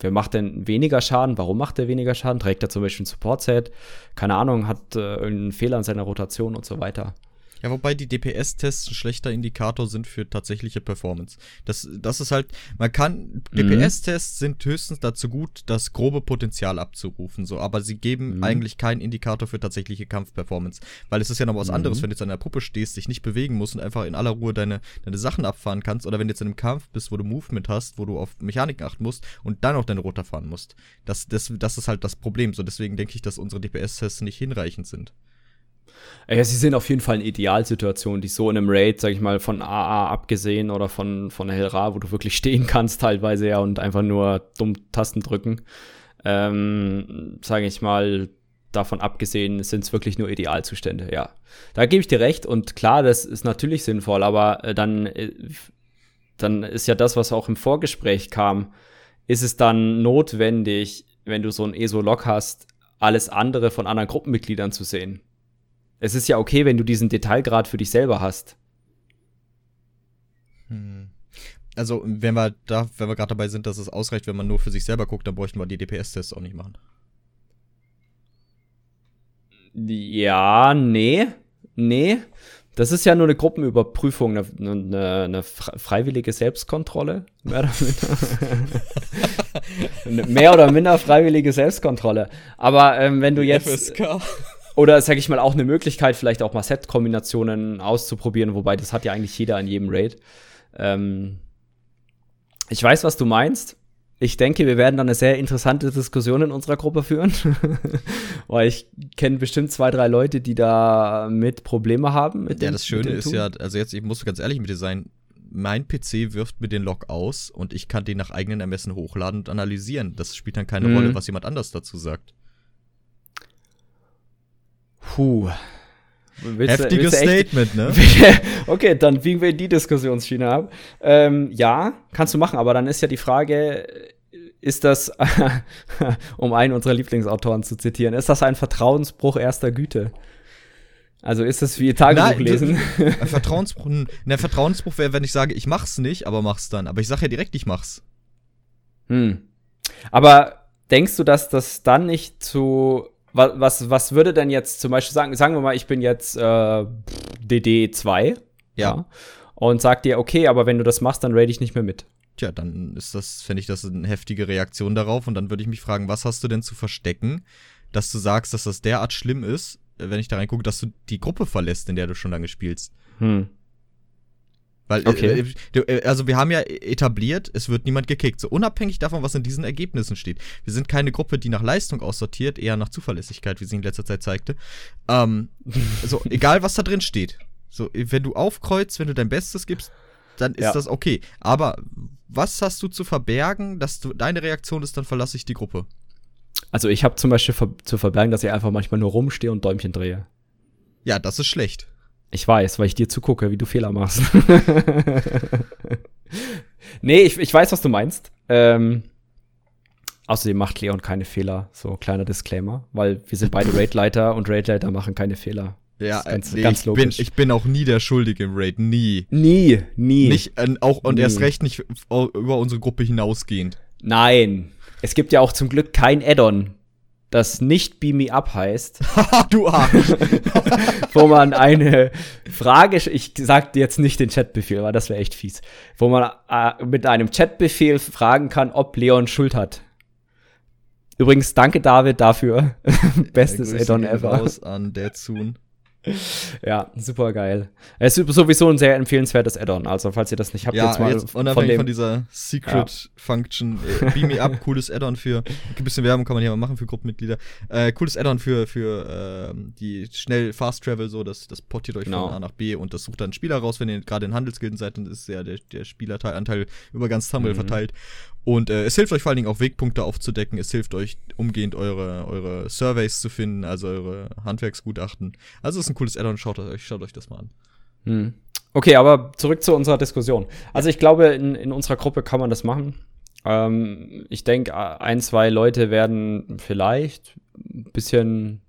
wer macht denn weniger Schaden? Warum macht er weniger Schaden? Trägt er zum Beispiel ein Support-Set? Keine Ahnung, hat äh, irgendeinen Fehler in seiner Rotation und so weiter. Ja, wobei die DPS-Tests ein schlechter Indikator sind für tatsächliche Performance. Das, das ist halt, man kann, mhm. DPS-Tests sind höchstens dazu gut, das grobe Potenzial abzurufen, so, aber sie geben mhm. eigentlich keinen Indikator für tatsächliche Kampfperformance. Weil es ist ja noch was mhm. anderes, wenn du jetzt an der Puppe stehst, dich nicht bewegen musst und einfach in aller Ruhe deine, deine Sachen abfahren kannst, oder wenn du jetzt in einem Kampf bist, wo du Movement hast, wo du auf Mechaniken achten musst und dann auch deine Roter fahren musst. Das, das, das ist halt das Problem. So, deswegen denke ich, dass unsere DPS-Tests nicht hinreichend sind. Ja, sie sind auf jeden Fall eine Idealsituation, die so in einem Raid, sag ich mal, von AA abgesehen oder von, von Helra, wo du wirklich stehen kannst teilweise ja und einfach nur dumm Tasten drücken. Ähm, sage ich mal, davon abgesehen sind es wirklich nur Idealzustände, ja. Da gebe ich dir recht und klar, das ist natürlich sinnvoll, aber äh, dann, äh, dann ist ja das, was auch im Vorgespräch kam, ist es dann notwendig, wenn du so ein ESO-Log hast, alles andere von anderen Gruppenmitgliedern zu sehen. Es ist ja okay, wenn du diesen Detailgrad für dich selber hast. Hm. Also, wenn wir da, wenn wir gerade dabei sind, dass es ausreicht, wenn man nur für sich selber guckt, dann bräuchten wir die DPS-Tests auch nicht machen. Ja, nee. Nee. Das ist ja nur eine Gruppenüberprüfung, eine, eine, eine freiwillige Selbstkontrolle. Mehr oder minder. *laughs* mehr oder minder freiwillige Selbstkontrolle. Aber ähm, wenn du jetzt. FSK. Oder sag ich mal auch eine Möglichkeit, vielleicht auch mal Set-Kombinationen auszuprobieren, wobei das hat ja eigentlich jeder in jedem Raid. Ähm, ich weiß, was du meinst. Ich denke, wir werden dann eine sehr interessante Diskussion in unserer Gruppe führen, *laughs* weil ich kenne bestimmt zwei, drei Leute, die da mit Probleme haben. Mit ja, dem, das Schöne ist ja, also jetzt, ich muss ganz ehrlich mit dir sein, mein PC wirft mir den Log aus und ich kann den nach eigenen Ermessen hochladen und analysieren. Das spielt dann keine mhm. Rolle, was jemand anders dazu sagt. Puh. Willst Heftiges du, Statement, ne? *laughs* okay, dann biegen wir in die Diskussionsschiene ab. Ähm, ja, kannst du machen, aber dann ist ja die Frage, ist das, *laughs* um einen unserer Lieblingsautoren zu zitieren, ist das ein Vertrauensbruch erster Güte? Also ist das wie Tagebuch Nein, lesen? Ein Vertrauensbruch, ne, Vertrauensbruch wäre, wenn ich sage, ich mach's nicht, aber mach's dann. Aber ich sage ja direkt, ich mach's. Hm. Aber denkst du, dass das dann nicht zu was, was, was würde denn jetzt zum Beispiel sagen, sagen wir mal, ich bin jetzt äh, DD2 ja. und sag dir, okay, aber wenn du das machst, dann raid ich nicht mehr mit. Tja, dann ist das, fände ich das eine heftige Reaktion darauf und dann würde ich mich fragen, was hast du denn zu verstecken, dass du sagst, dass das derart schlimm ist, wenn ich da reingucke, dass du die Gruppe verlässt, in der du schon lange spielst. Hm. Weil, äh, okay. Äh, äh, also wir haben ja etabliert, es wird niemand gekickt. So unabhängig davon, was in diesen Ergebnissen steht. Wir sind keine Gruppe, die nach Leistung aussortiert, eher nach Zuverlässigkeit, wie sie in letzter Zeit zeigte. Ähm, so, *laughs* egal was da drin steht. So, wenn du aufkreuzt, wenn du dein Bestes gibst, dann ist ja. das okay. Aber was hast du zu verbergen, dass du deine Reaktion ist, dann verlasse ich die Gruppe? Also ich habe zum Beispiel zu verbergen, dass ich einfach manchmal nur rumstehe und Däumchen drehe. Ja, das ist schlecht. Ich weiß, weil ich dir zugucke, wie du Fehler machst. *laughs* nee, ich, ich weiß, was du meinst. Ähm, außerdem macht Leon keine Fehler. So, kleiner Disclaimer. Weil wir sind beide *laughs* Raidleiter und Raidleiter machen keine Fehler. Ja, ganz, nee, ganz ich, logisch. Bin, ich bin auch nie der Schuldige im Raid. Nie. Nie, nie. Nicht, äh, auch, und nie. erst recht nicht über unsere Gruppe hinausgehend. Nein. Es gibt ja auch zum Glück kein Add-on, das nicht Beam Me Up heißt. *laughs* *laughs* du Arsch. *laughs* wo man eine Frage, ich sag jetzt nicht den Chatbefehl, weil das wäre echt fies. Wo man äh, mit einem Chatbefehl fragen kann, ob Leon Schuld hat. Übrigens, danke David dafür. Bestes Addon ever. Raus an Deadsoon ja, super geil. Es ist sowieso ein sehr empfehlenswertes Add-on. Also, falls ihr das nicht habt, ja, jetzt mal. Jetzt unabhängig von, von dieser Secret-Function. Ja. Äh, beam Me Up, *laughs* cooles Add-on für. Ein bisschen Werbung kann man hier mal machen für Gruppenmitglieder. Äh, cooles Add-on für, für äh, die schnell Fast Travel, so, das, das portiert euch genau. von A nach B und das sucht dann einen Spieler raus, wenn ihr gerade in Handelsgilden seid, dann ist ja der, der Spielerteil über ganz Tumble mhm. verteilt. Und äh, es hilft euch vor allen Dingen auch Wegpunkte aufzudecken. Es hilft euch umgehend eure, eure Surveys zu finden, also eure Handwerksgutachten. Also es ist ein cooles Add-on, schaut euch, schaut euch das mal an. Hm. Okay, aber zurück zu unserer Diskussion. Also ich glaube, in, in unserer Gruppe kann man das machen. Ähm, ich denke, ein, zwei Leute werden vielleicht ein bisschen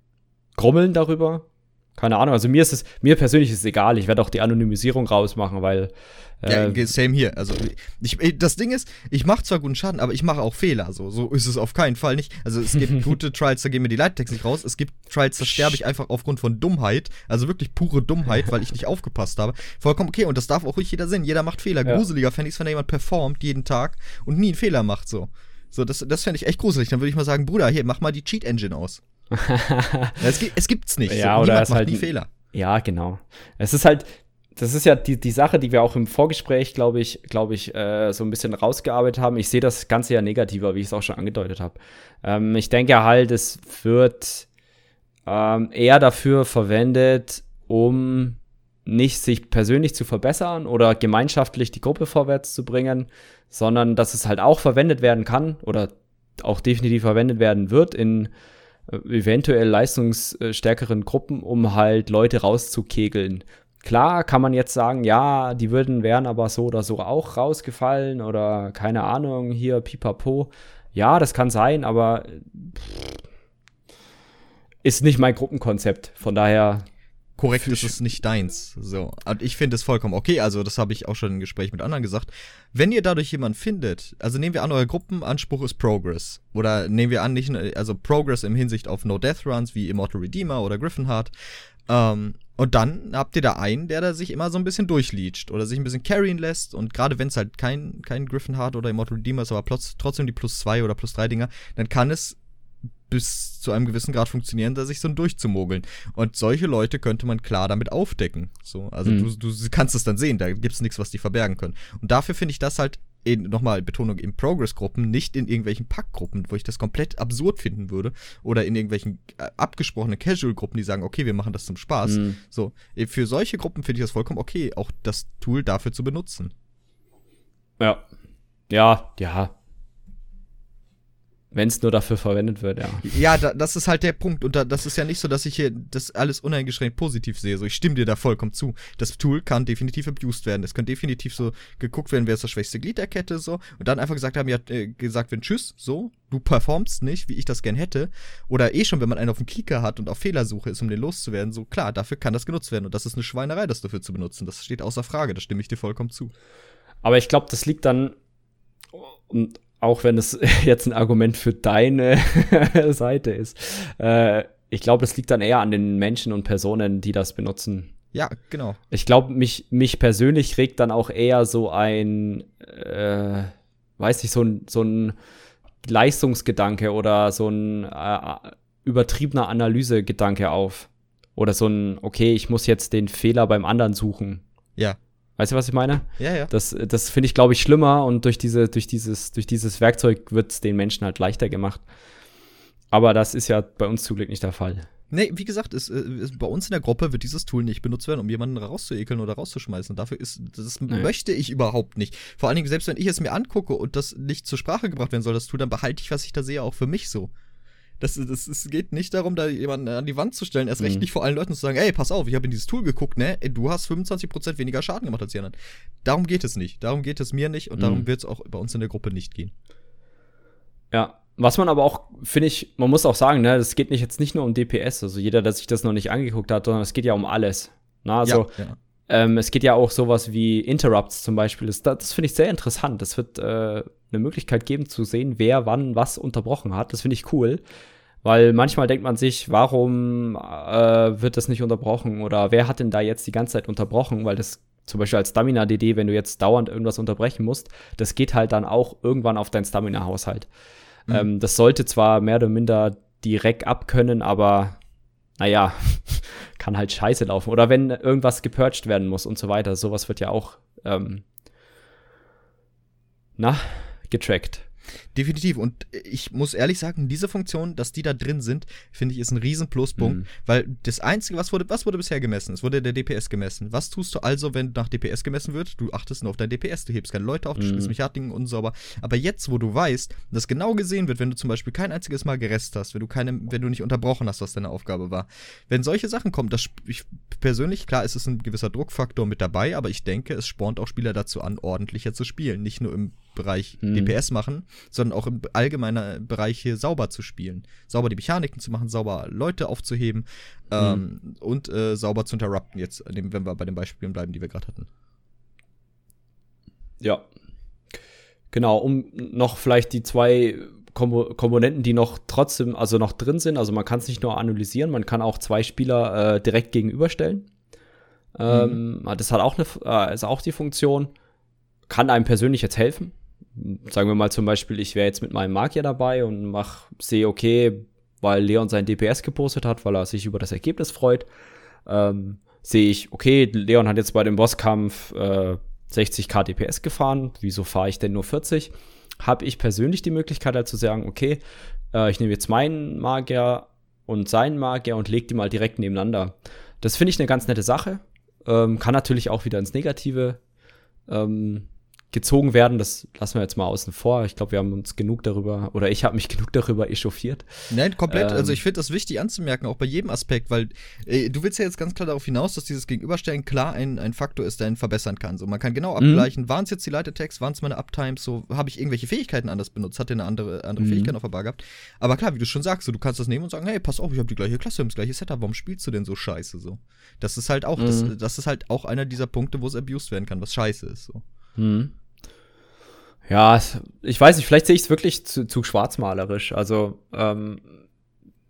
grummeln darüber, keine Ahnung. Also mir ist es, mir persönlich ist es egal. Ich werde auch die Anonymisierung rausmachen, weil. Äh, ja, same hier. Also ich, das Ding ist, ich mache zwar guten Schaden, aber ich mache auch Fehler. So, so ist es auf keinen Fall nicht. Also es gibt *laughs* gute Trials, da gehen mir die Leittext nicht raus. Es gibt Trials, da sterbe ich einfach aufgrund von Dummheit. Also wirklich pure Dummheit, weil ich nicht aufgepasst habe. Vollkommen okay. Und das darf auch ruhig jeder sehen. Jeder macht Fehler. Ja. Gruseliger fände ich wenn da jemand performt jeden Tag und nie einen Fehler macht. So, so das, das fände ich echt gruselig. Dann würde ich mal sagen, Bruder, hier, mach mal die Cheat Engine aus es, es, gibt's nicht. Ja, so, oder es halt die Fehler. Ja, genau. Es ist halt, das ist ja die, die Sache, die wir auch im Vorgespräch, glaube ich, glaube ich, äh, so ein bisschen rausgearbeitet haben. Ich sehe das Ganze ja negativer, wie ich es auch schon angedeutet habe. Ähm, ich denke halt, es wird ähm, eher dafür verwendet, um nicht sich persönlich zu verbessern oder gemeinschaftlich die Gruppe vorwärts zu bringen, sondern dass es halt auch verwendet werden kann oder auch definitiv verwendet werden wird in eventuell leistungsstärkeren Gruppen, um halt Leute rauszukegeln. Klar kann man jetzt sagen, ja, die würden, wären aber so oder so auch rausgefallen oder keine Ahnung, hier pipapo. Ja, das kann sein, aber ist nicht mein Gruppenkonzept. Von daher korrekt ist es nicht deins. So. Und ich finde es vollkommen okay. Also, das habe ich auch schon im Gespräch mit anderen gesagt. Wenn ihr dadurch jemanden findet, also nehmen wir an, euer Gruppenanspruch ist Progress. Oder nehmen wir an, nicht, also Progress im Hinsicht auf No-Death-Runs wie Immortal Redeemer oder Griffinheart. Ähm, und dann habt ihr da einen, der da sich immer so ein bisschen durchleacht oder sich ein bisschen carryen lässt. Und gerade wenn es halt kein, kein Griffinheart oder Immortal Redeemer ist, aber trotzdem die plus zwei oder plus drei Dinger, dann kann es bis zu einem gewissen Grad funktionieren, da sich so durchzumogeln. Und solche Leute könnte man klar damit aufdecken. So, also mhm. du, du kannst es dann sehen, da gibt es nichts, was die verbergen können. Und dafür finde ich das halt in, nochmal Betonung, in Progress-Gruppen, nicht in irgendwelchen Packgruppen, wo ich das komplett absurd finden würde. Oder in irgendwelchen äh, abgesprochenen Casual-Gruppen, die sagen, okay, wir machen das zum Spaß. Mhm. So, für solche Gruppen finde ich das vollkommen okay, auch das Tool dafür zu benutzen. Ja. Ja, ja. Wenn es nur dafür verwendet wird, ja. Ja, da, das ist halt der Punkt. Und da, das ist ja nicht so, dass ich hier das alles uneingeschränkt positiv sehe. So, ich stimme dir da vollkommen zu. Das Tool kann definitiv abused werden. Es kann definitiv so geguckt werden, wer ist das schwächste Glied der Kette, so. Und dann einfach gesagt haben, ja, äh, gesagt werden, tschüss, so, du performst nicht, wie ich das gern hätte. Oder eh schon, wenn man einen auf dem Klicker hat und auf Fehlersuche ist, um den loszuwerden, so, klar, dafür kann das genutzt werden. Und das ist eine Schweinerei, das dafür zu benutzen. Das steht außer Frage. Da stimme ich dir vollkommen zu. Aber ich glaube, das liegt dann, und auch wenn es *laughs* jetzt ein Argument für deine *laughs* Seite ist. Äh, ich glaube, das liegt dann eher an den Menschen und Personen, die das benutzen. Ja, genau. Ich glaube, mich, mich persönlich regt dann auch eher so ein, äh, weiß nicht, so ein, so ein Leistungsgedanke oder so ein äh, übertriebener Analysegedanke auf. Oder so ein, okay, ich muss jetzt den Fehler beim anderen suchen. Ja. Weißt du, was ich meine? Ja, ja. Das, das finde ich, glaube ich, schlimmer und durch, diese, durch, dieses, durch dieses Werkzeug wird es den Menschen halt leichter gemacht. Aber das ist ja bei uns zum Glück nicht der Fall. Nee, wie gesagt, es, es, bei uns in der Gruppe wird dieses Tool nicht benutzt werden, um jemanden rauszuekeln oder rauszuschmeißen. Dafür ist, das nee. möchte ich überhaupt nicht. Vor allen Dingen, selbst wenn ich es mir angucke und das nicht zur Sprache gebracht werden soll, das Tool, dann behalte ich, was ich da sehe, auch für mich so. Das, das, es geht nicht darum, da jemanden an die Wand zu stellen, erst recht mhm. nicht vor allen Leuten zu sagen, ey, pass auf, ich habe in dieses Tool geguckt, ne? Du hast 25% weniger Schaden gemacht als die anderen. Darum geht es nicht. Darum geht es mir nicht und mhm. darum wird es auch bei uns in der Gruppe nicht gehen. Ja, was man aber auch, finde ich, man muss auch sagen, ne, das geht nicht jetzt nicht nur um DPS, also jeder, der sich das noch nicht angeguckt hat, sondern es geht ja um alles. Na, also ja, ja. Ähm, es geht ja auch sowas wie Interrupts zum Beispiel. Das, das finde ich sehr interessant. Das wird äh, eine Möglichkeit geben zu sehen, wer wann was unterbrochen hat. Das finde ich cool. Weil manchmal denkt man sich, warum äh, wird das nicht unterbrochen? Oder wer hat denn da jetzt die ganze Zeit unterbrochen? Weil das zum Beispiel als Stamina-DD, wenn du jetzt dauernd irgendwas unterbrechen musst, das geht halt dann auch irgendwann auf deinen Stamina-Haushalt. Mhm. Ähm, das sollte zwar mehr oder minder direkt abkönnen, aber naja, *laughs* kann halt scheiße laufen. Oder wenn irgendwas gepurcht werden muss und so weiter. Sowas wird ja auch, ähm, na, getrackt. Definitiv. Und ich muss ehrlich sagen, diese Funktion, dass die da drin sind, finde ich, ist ein riesen Pluspunkt. Mhm. Weil das Einzige, was wurde, was wurde bisher gemessen? Es wurde der DPS gemessen. Was tust du also, wenn nach DPS gemessen wird? Du achtest nur auf dein DPS, du hebst keine Leute auf, du mhm. spielst Mechaniken unsauber. Aber jetzt, wo du weißt, dass genau gesehen wird, wenn du zum Beispiel kein einziges Mal gerestet hast, wenn du keine, wenn du nicht unterbrochen hast, was deine Aufgabe war. Wenn solche Sachen kommen, das ich persönlich, klar, ist es ein gewisser Druckfaktor mit dabei, aber ich denke, es spornt auch Spieler dazu an, ordentlicher zu spielen. Nicht nur im Bereich mhm. DPS machen, sondern auch im allgemeinen Bereich hier sauber zu spielen. Sauber die Mechaniken zu machen, sauber Leute aufzuheben mhm. ähm, und äh, sauber zu interrupten, jetzt, wenn wir bei den Beispielen bleiben, die wir gerade hatten. Ja. Genau, um noch vielleicht die zwei Kom Komponenten, die noch trotzdem, also noch drin sind, also man kann es nicht nur analysieren, man kann auch zwei Spieler äh, direkt gegenüberstellen. Ähm, mhm. Das hat auch eine, äh, ist auch die Funktion, kann einem persönlich jetzt helfen sagen wir mal zum Beispiel, ich wäre jetzt mit meinem Magier dabei und mach, sehe, okay, weil Leon sein DPS gepostet hat, weil er sich über das Ergebnis freut, ähm, sehe ich, okay, Leon hat jetzt bei dem Bosskampf äh, 60k DPS gefahren, wieso fahre ich denn nur 40? Habe ich persönlich die Möglichkeit halt zu sagen, okay, äh, ich nehme jetzt meinen Magier und seinen Magier und lege die mal direkt nebeneinander. Das finde ich eine ganz nette Sache. Ähm, kann natürlich auch wieder ins Negative ähm, gezogen werden, das lassen wir jetzt mal außen vor. Ich glaube, wir haben uns genug darüber, oder ich habe mich *laughs* genug darüber echauffiert. Nein, komplett. Ähm, also ich finde das wichtig anzumerken, auch bei jedem Aspekt, weil äh, du willst ja jetzt ganz klar darauf hinaus, dass dieses Gegenüberstellen klar ein, ein Faktor ist, der ihn verbessern kann. So, man kann genau mhm. abgleichen, mhm. waren es jetzt die Leitertext, waren es meine Uptimes, so habe ich irgendwelche Fähigkeiten anders benutzt, hat der eine andere, andere mhm. Fähigkeit auf der Bar gehabt. Aber klar, wie du schon sagst, so, du kannst das nehmen und sagen, hey, pass auf, ich habe die gleiche Klasse, das gleiche Setup, warum spielst du denn so scheiße so? Das ist halt auch, mhm. das, das ist halt auch einer dieser Punkte, wo es abused werden kann, was scheiße ist so. Mhm. Ja, ich weiß nicht, vielleicht sehe ich es wirklich zu, zu schwarzmalerisch. Also, ähm,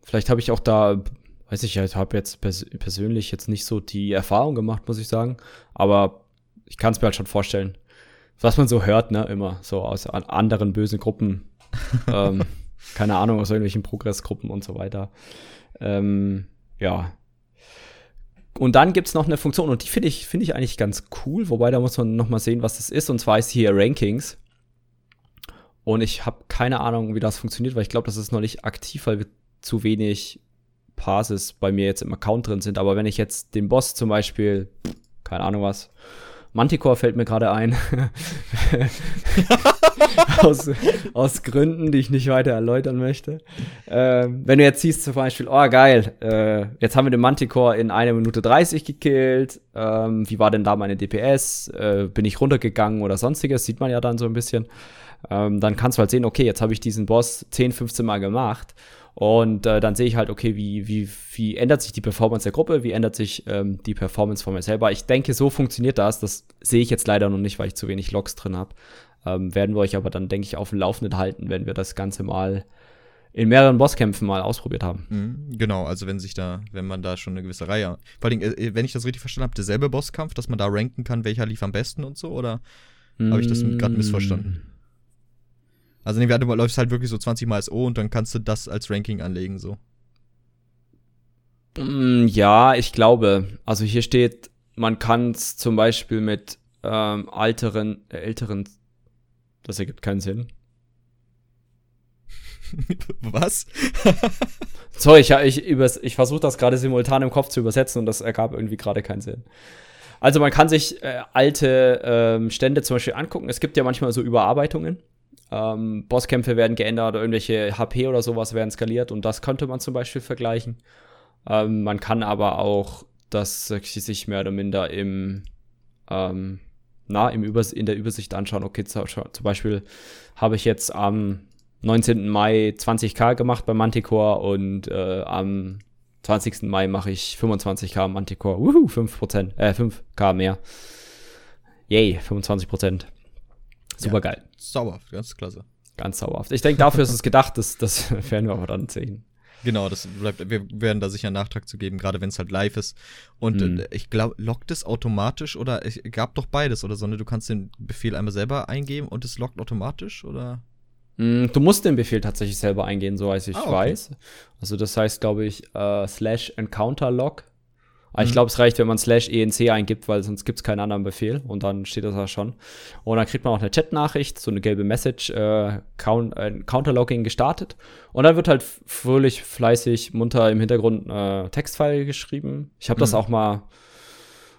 vielleicht habe ich auch da, weiß ich, ich habe jetzt pers persönlich jetzt nicht so die Erfahrung gemacht, muss ich sagen. Aber ich kann es mir halt schon vorstellen. Was man so hört, ne, immer, so aus anderen bösen Gruppen. *laughs* ähm, keine Ahnung, aus irgendwelchen Progressgruppen und so weiter. Ähm, ja. Und dann gibt's noch eine Funktion, und die finde ich, finde ich eigentlich ganz cool, wobei da muss man noch mal sehen, was das ist. Und zwar ist hier Rankings. Und ich habe keine Ahnung, wie das funktioniert, weil ich glaube, das ist noch nicht aktiv, weil zu wenig Passes bei mir jetzt im Account drin sind. Aber wenn ich jetzt den Boss zum Beispiel, keine Ahnung was, Manticore fällt mir gerade ein. *laughs* aus, aus Gründen, die ich nicht weiter erläutern möchte. Ähm, wenn du jetzt siehst zum Beispiel, oh geil, äh, jetzt haben wir den Manticore in einer Minute 30 gekillt. Ähm, wie war denn da meine DPS? Äh, bin ich runtergegangen oder sonstiges? Sieht man ja dann so ein bisschen. Ähm, dann kannst du halt sehen, okay, jetzt habe ich diesen Boss 10, 15 Mal gemacht. Und äh, dann sehe ich halt, okay, wie, wie, wie ändert sich die Performance der Gruppe, wie ändert sich ähm, die Performance von mir selber. Ich denke, so funktioniert das. Das sehe ich jetzt leider noch nicht, weil ich zu wenig Logs drin habe. Ähm, werden wir euch aber dann, denke ich, auf dem Laufenden halten, wenn wir das Ganze mal in mehreren Bosskämpfen mal ausprobiert haben. Mhm, genau, also wenn sich da, wenn man da schon eine gewisse Reihe. Vor allem, äh, wenn ich das richtig verstanden habe, derselbe Bosskampf, dass man da ranken kann, welcher lief am besten und so, oder mm. habe ich das gerade missverstanden? Also nee, du läufst halt wirklich so 20 mal SO und dann kannst du das als Ranking anlegen, so. Mm, ja, ich glaube. Also hier steht, man kann es zum Beispiel mit ähm, alteren, äh, älteren, das ergibt keinen Sinn. *laughs* Was? *laughs* Sorry, ich, ich, ich versuche das gerade simultan im Kopf zu übersetzen und das ergab irgendwie gerade keinen Sinn. Also man kann sich äh, alte ähm, Stände zum Beispiel angucken. Es gibt ja manchmal so Überarbeitungen. Ähm, Bosskämpfe werden geändert irgendwelche HP oder sowas werden skaliert und das könnte man zum Beispiel vergleichen. Ähm, man kann aber auch das sich mehr oder minder im, ähm, na, im Übers in der Übersicht anschauen. Okay, zum Beispiel habe ich jetzt am 19. Mai 20k gemacht bei Manticore und äh, am 20. Mai mache ich 25k Manticore. Wuhu, 5%, äh, 5k mehr. Yay, 25%. Super geil. Ja, sauberhaft, ganz klasse. Ganz sauberhaft. Ich denke, dafür ist es gedacht, das, das *laughs* werden wir aber dann sehen. Genau, das bleibt, wir werden da sicher einen Nachtrag zu geben, gerade wenn es halt live ist. Und mhm. äh, ich glaube, lockt es automatisch oder es gab doch beides oder so, ne? Du kannst den Befehl einmal selber eingeben und es lockt automatisch oder? Mm, du musst den Befehl tatsächlich selber eingehen, so als ich ah, okay. weiß. Also das heißt, glaube ich, äh, slash encounter log aber mhm. ich glaube, es reicht, wenn man slash ENC eingibt, weil sonst gibt es keinen anderen Befehl und dann steht das da schon. Und dann kriegt man auch eine Chat-Nachricht, so eine gelbe Message, äh, Count, äh, Counterlogging gestartet. Und dann wird halt fröhlich, fleißig, munter im Hintergrund äh, Textfile geschrieben. Ich habe mhm. das auch mal,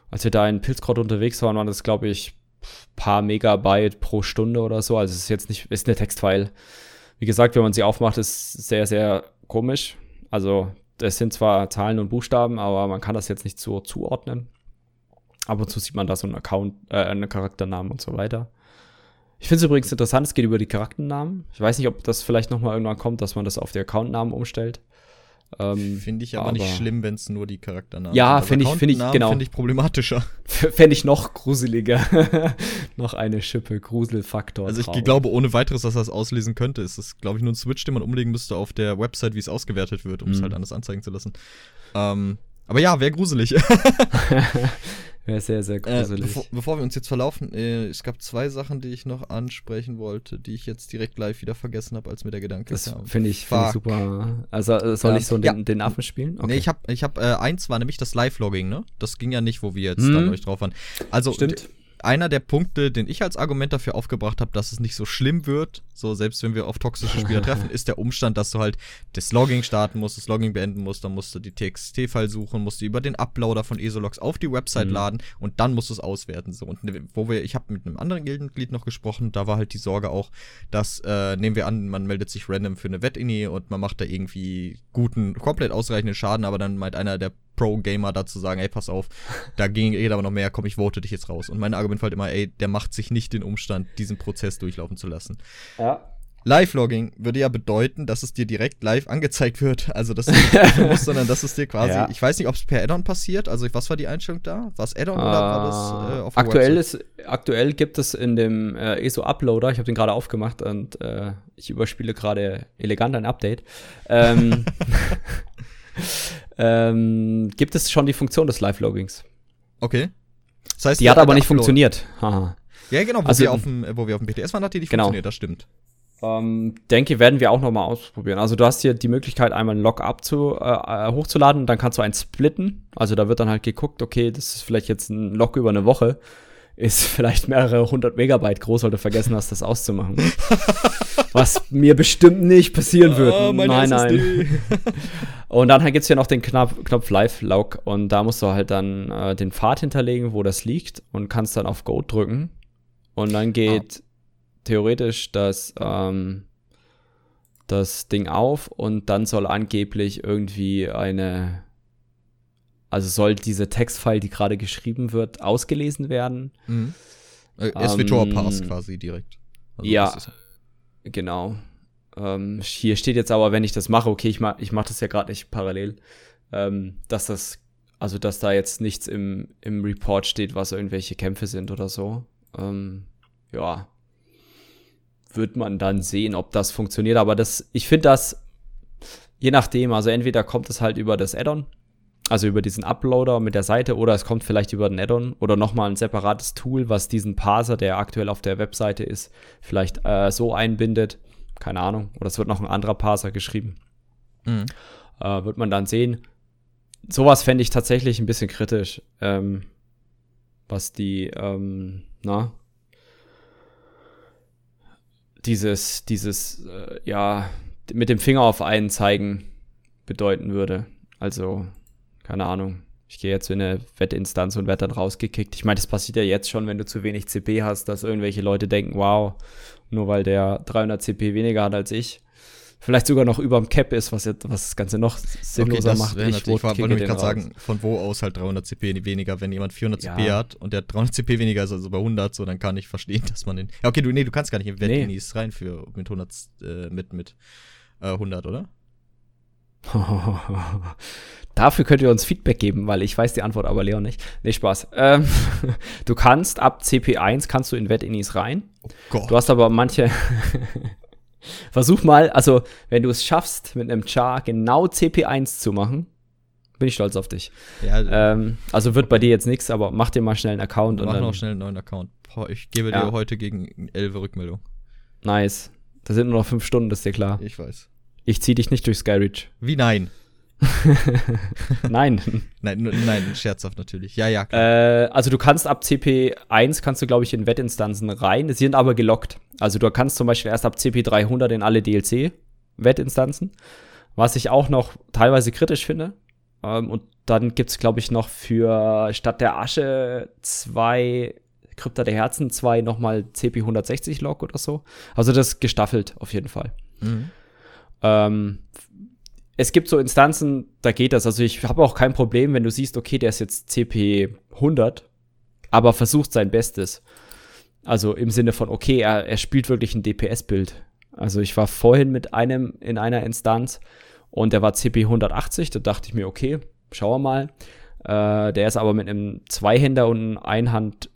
als wir da in Pilzkraut unterwegs waren, waren das, glaube ich, paar Megabyte pro Stunde oder so. Also es ist jetzt nicht, ist eine Textfile. Wie gesagt, wenn man sie aufmacht, ist sehr, sehr komisch. Also es sind zwar Zahlen und Buchstaben, aber man kann das jetzt nicht so zuordnen. Ab und zu sieht man da so einen Account, äh, einen Charakternamen und so weiter. Ich finde es übrigens interessant, es geht über die Charakternamen. Ich weiß nicht, ob das vielleicht noch mal irgendwann kommt, dass man das auf die Accountnamen umstellt. Ähm, finde ich aber, aber, nicht schlimm, wenn es nur die Charakternamen Ja, also finde ich, finde ich, genau. Finde ich problematischer. *laughs* Fände ich noch gruseliger. *laughs* noch eine Schippe Gruselfaktor. Also ich drauf. glaube ohne weiteres, dass das auslesen könnte. Es ist, glaube ich, nur ein Switch, den man umlegen müsste auf der Website, wie es ausgewertet wird, um es mhm. halt anders anzeigen zu lassen. Ähm, aber ja, wäre gruselig. *laughs* Wäre sehr, sehr äh, gruselig. Äh, bevor, bevor, wir uns jetzt verlaufen, äh, es gab zwei Sachen, die ich noch ansprechen wollte, die ich jetzt direkt live wieder vergessen habe, als mir der Gedanke das kam. Finde ich, find ich super. Also äh, soll ich so den, ja. den Affen spielen? Okay. Nee, ich habe ich hab, äh, eins war nämlich das Live-Logging, ne? Das ging ja nicht, wo wir jetzt hm. dann euch drauf waren. Also, Stimmt einer der Punkte, den ich als Argument dafür aufgebracht habe, dass es nicht so schlimm wird, so selbst wenn wir auf toxische Spieler treffen, *laughs* ist der Umstand, dass du halt das Logging starten musst, das Logging beenden musst, dann musst du die TXT-File suchen, musst du über den Uploader von ESOLogs auf die Website mhm. laden und dann musst du es auswerten. So. Und wo wir, ich habe mit einem anderen Gildenglied noch gesprochen, da war halt die Sorge auch, dass, äh, nehmen wir an, man meldet sich random für eine Wettini und man macht da irgendwie guten, komplett ausreichenden Schaden, aber dann meint einer der Pro-Gamer dazu sagen, ey, pass auf, da ging *laughs* eh aber noch mehr, komm, ich vote dich jetzt raus. Und mein Argument war halt immer, ey, der macht sich nicht den Umstand, diesen Prozess durchlaufen zu lassen. Ja. Live-Logging würde ja bedeuten, dass es dir direkt live angezeigt wird. Also, dass du nicht *laughs* musst, sondern dass es dir quasi. Ja. Ich weiß nicht, ob es per Add-on passiert. Also, was war die Einstellung da? War es Add-on uh, oder war das äh, auf aktuell ist Aktuell gibt es in dem äh, ESO-Uploader, ich habe den gerade aufgemacht und äh, ich überspiele gerade elegant ein Update. Ähm, *laughs* ähm, gibt es schon die Funktion des Live-Loggings. Okay. Das heißt, die hat aber nicht funktioniert. Haha. Ja, genau, wo, also, wir auf dem, wo wir auf dem BTS waren, hat die nicht genau. funktioniert, das stimmt. Ähm, denke, werden wir auch noch mal ausprobieren. Also du hast hier die Möglichkeit, einmal ein Log-up zu, äh, äh, hochzuladen, dann kannst du einen splitten. Also da wird dann halt geguckt, okay, das ist vielleicht jetzt ein Log über eine Woche. Ist *laughs* vielleicht mehrere hundert Megabyte groß, weil du vergessen hast, das auszumachen. *laughs* Was mir bestimmt nicht passieren wird. Oh, nein, nein. *laughs* und dann gibt es ja noch den Knopf, Knopf Live-Log und da musst du halt dann äh, den Pfad hinterlegen, wo das liegt und kannst dann auf Go drücken. Und dann geht ah. theoretisch das, ähm, das Ding auf und dann soll angeblich irgendwie eine also soll diese Textfile, die gerade geschrieben wird, ausgelesen werden. Mhm. Äh, SVTOR ähm, Pass quasi direkt. Also ja, genau. Ähm, hier steht jetzt aber, wenn ich das mache, okay, ich mache ich mach das ja gerade nicht parallel, ähm, dass das, also dass da jetzt nichts im, im Report steht, was irgendwelche Kämpfe sind oder so. Ähm, ja, wird man dann sehen, ob das funktioniert. Aber das, ich finde das, je nachdem, also entweder kommt es halt über das Add-on, also über diesen Uploader mit der Seite oder es kommt vielleicht über ein Add-on oder nochmal ein separates Tool, was diesen Parser, der aktuell auf der Webseite ist, vielleicht äh, so einbindet. Keine Ahnung. Oder es wird noch ein anderer Parser geschrieben. Mhm. Äh, wird man dann sehen. Sowas fände ich tatsächlich ein bisschen kritisch, ähm, was die, ähm, na, dieses, dieses, äh, ja, mit dem Finger auf einen zeigen bedeuten würde. Also, keine Ahnung, ich gehe jetzt in eine Wettinstanz und werde dann rausgekickt. Ich meine, das passiert ja jetzt schon, wenn du zu wenig CP hast, dass irgendwelche Leute denken, wow, nur weil der 300 CP weniger hat als ich, vielleicht sogar noch über dem Cap ist, was, jetzt, was das Ganze noch sinnloser okay, macht. Ich, wollte nämlich gerade sagen, von wo aus halt 300 CP weniger, wenn jemand 400 ja. CP hat und der 300 CP weniger ist, also bei 100, so, dann kann ich verstehen, *laughs* dass man den, ja, okay, du, nee, du kannst gar nicht in Wettinis nee. rein für, mit 100, äh, mit, mit äh, 100, oder? *laughs* Dafür könnt ihr uns Feedback geben, weil ich weiß die Antwort, aber Leon nicht. Nee, Spaß. Ähm, *laughs* du kannst ab CP1 kannst du in Wettinis rein. Oh Gott. Du hast aber manche. *laughs* Versuch mal, also wenn du es schaffst, mit einem Char genau CP1 zu machen, bin ich stolz auf dich. Ja, ähm, also wird bei dir jetzt nichts, aber mach dir mal schnell einen Account. Mach und dann, noch schnell einen neuen Account. Boah, ich gebe ja. dir heute gegen 11 Rückmeldung. Nice. Da sind nur noch fünf Stunden, das ist dir klar. Ich weiß. Ich zieh dich nicht durch Skyreach. Wie nein? *laughs* nein. nein. Nein, scherzhaft natürlich. Ja, ja. Äh, also du kannst ab CP1 kannst du, glaube ich, in Wettinstanzen rein. Sie sind aber gelockt. Also du kannst zum Beispiel erst ab CP300 in alle DLC-Wettinstanzen. Was ich auch noch teilweise kritisch finde. Ähm, und dann gibt es, glaube ich, noch für statt der Asche zwei Krypta der Herzen, zwei nochmal CP160-Log oder so. Also das gestaffelt auf jeden Fall. Mhm. Ähm, es gibt so Instanzen, da geht das. Also ich habe auch kein Problem, wenn du siehst, okay, der ist jetzt CP 100, aber versucht sein Bestes. Also im Sinne von, okay, er, er spielt wirklich ein DPS-Bild. Also ich war vorhin mit einem in einer Instanz und der war CP 180, da dachte ich mir, okay, schauen wir mal. Äh, der ist aber mit einem Zweihänder und Einhand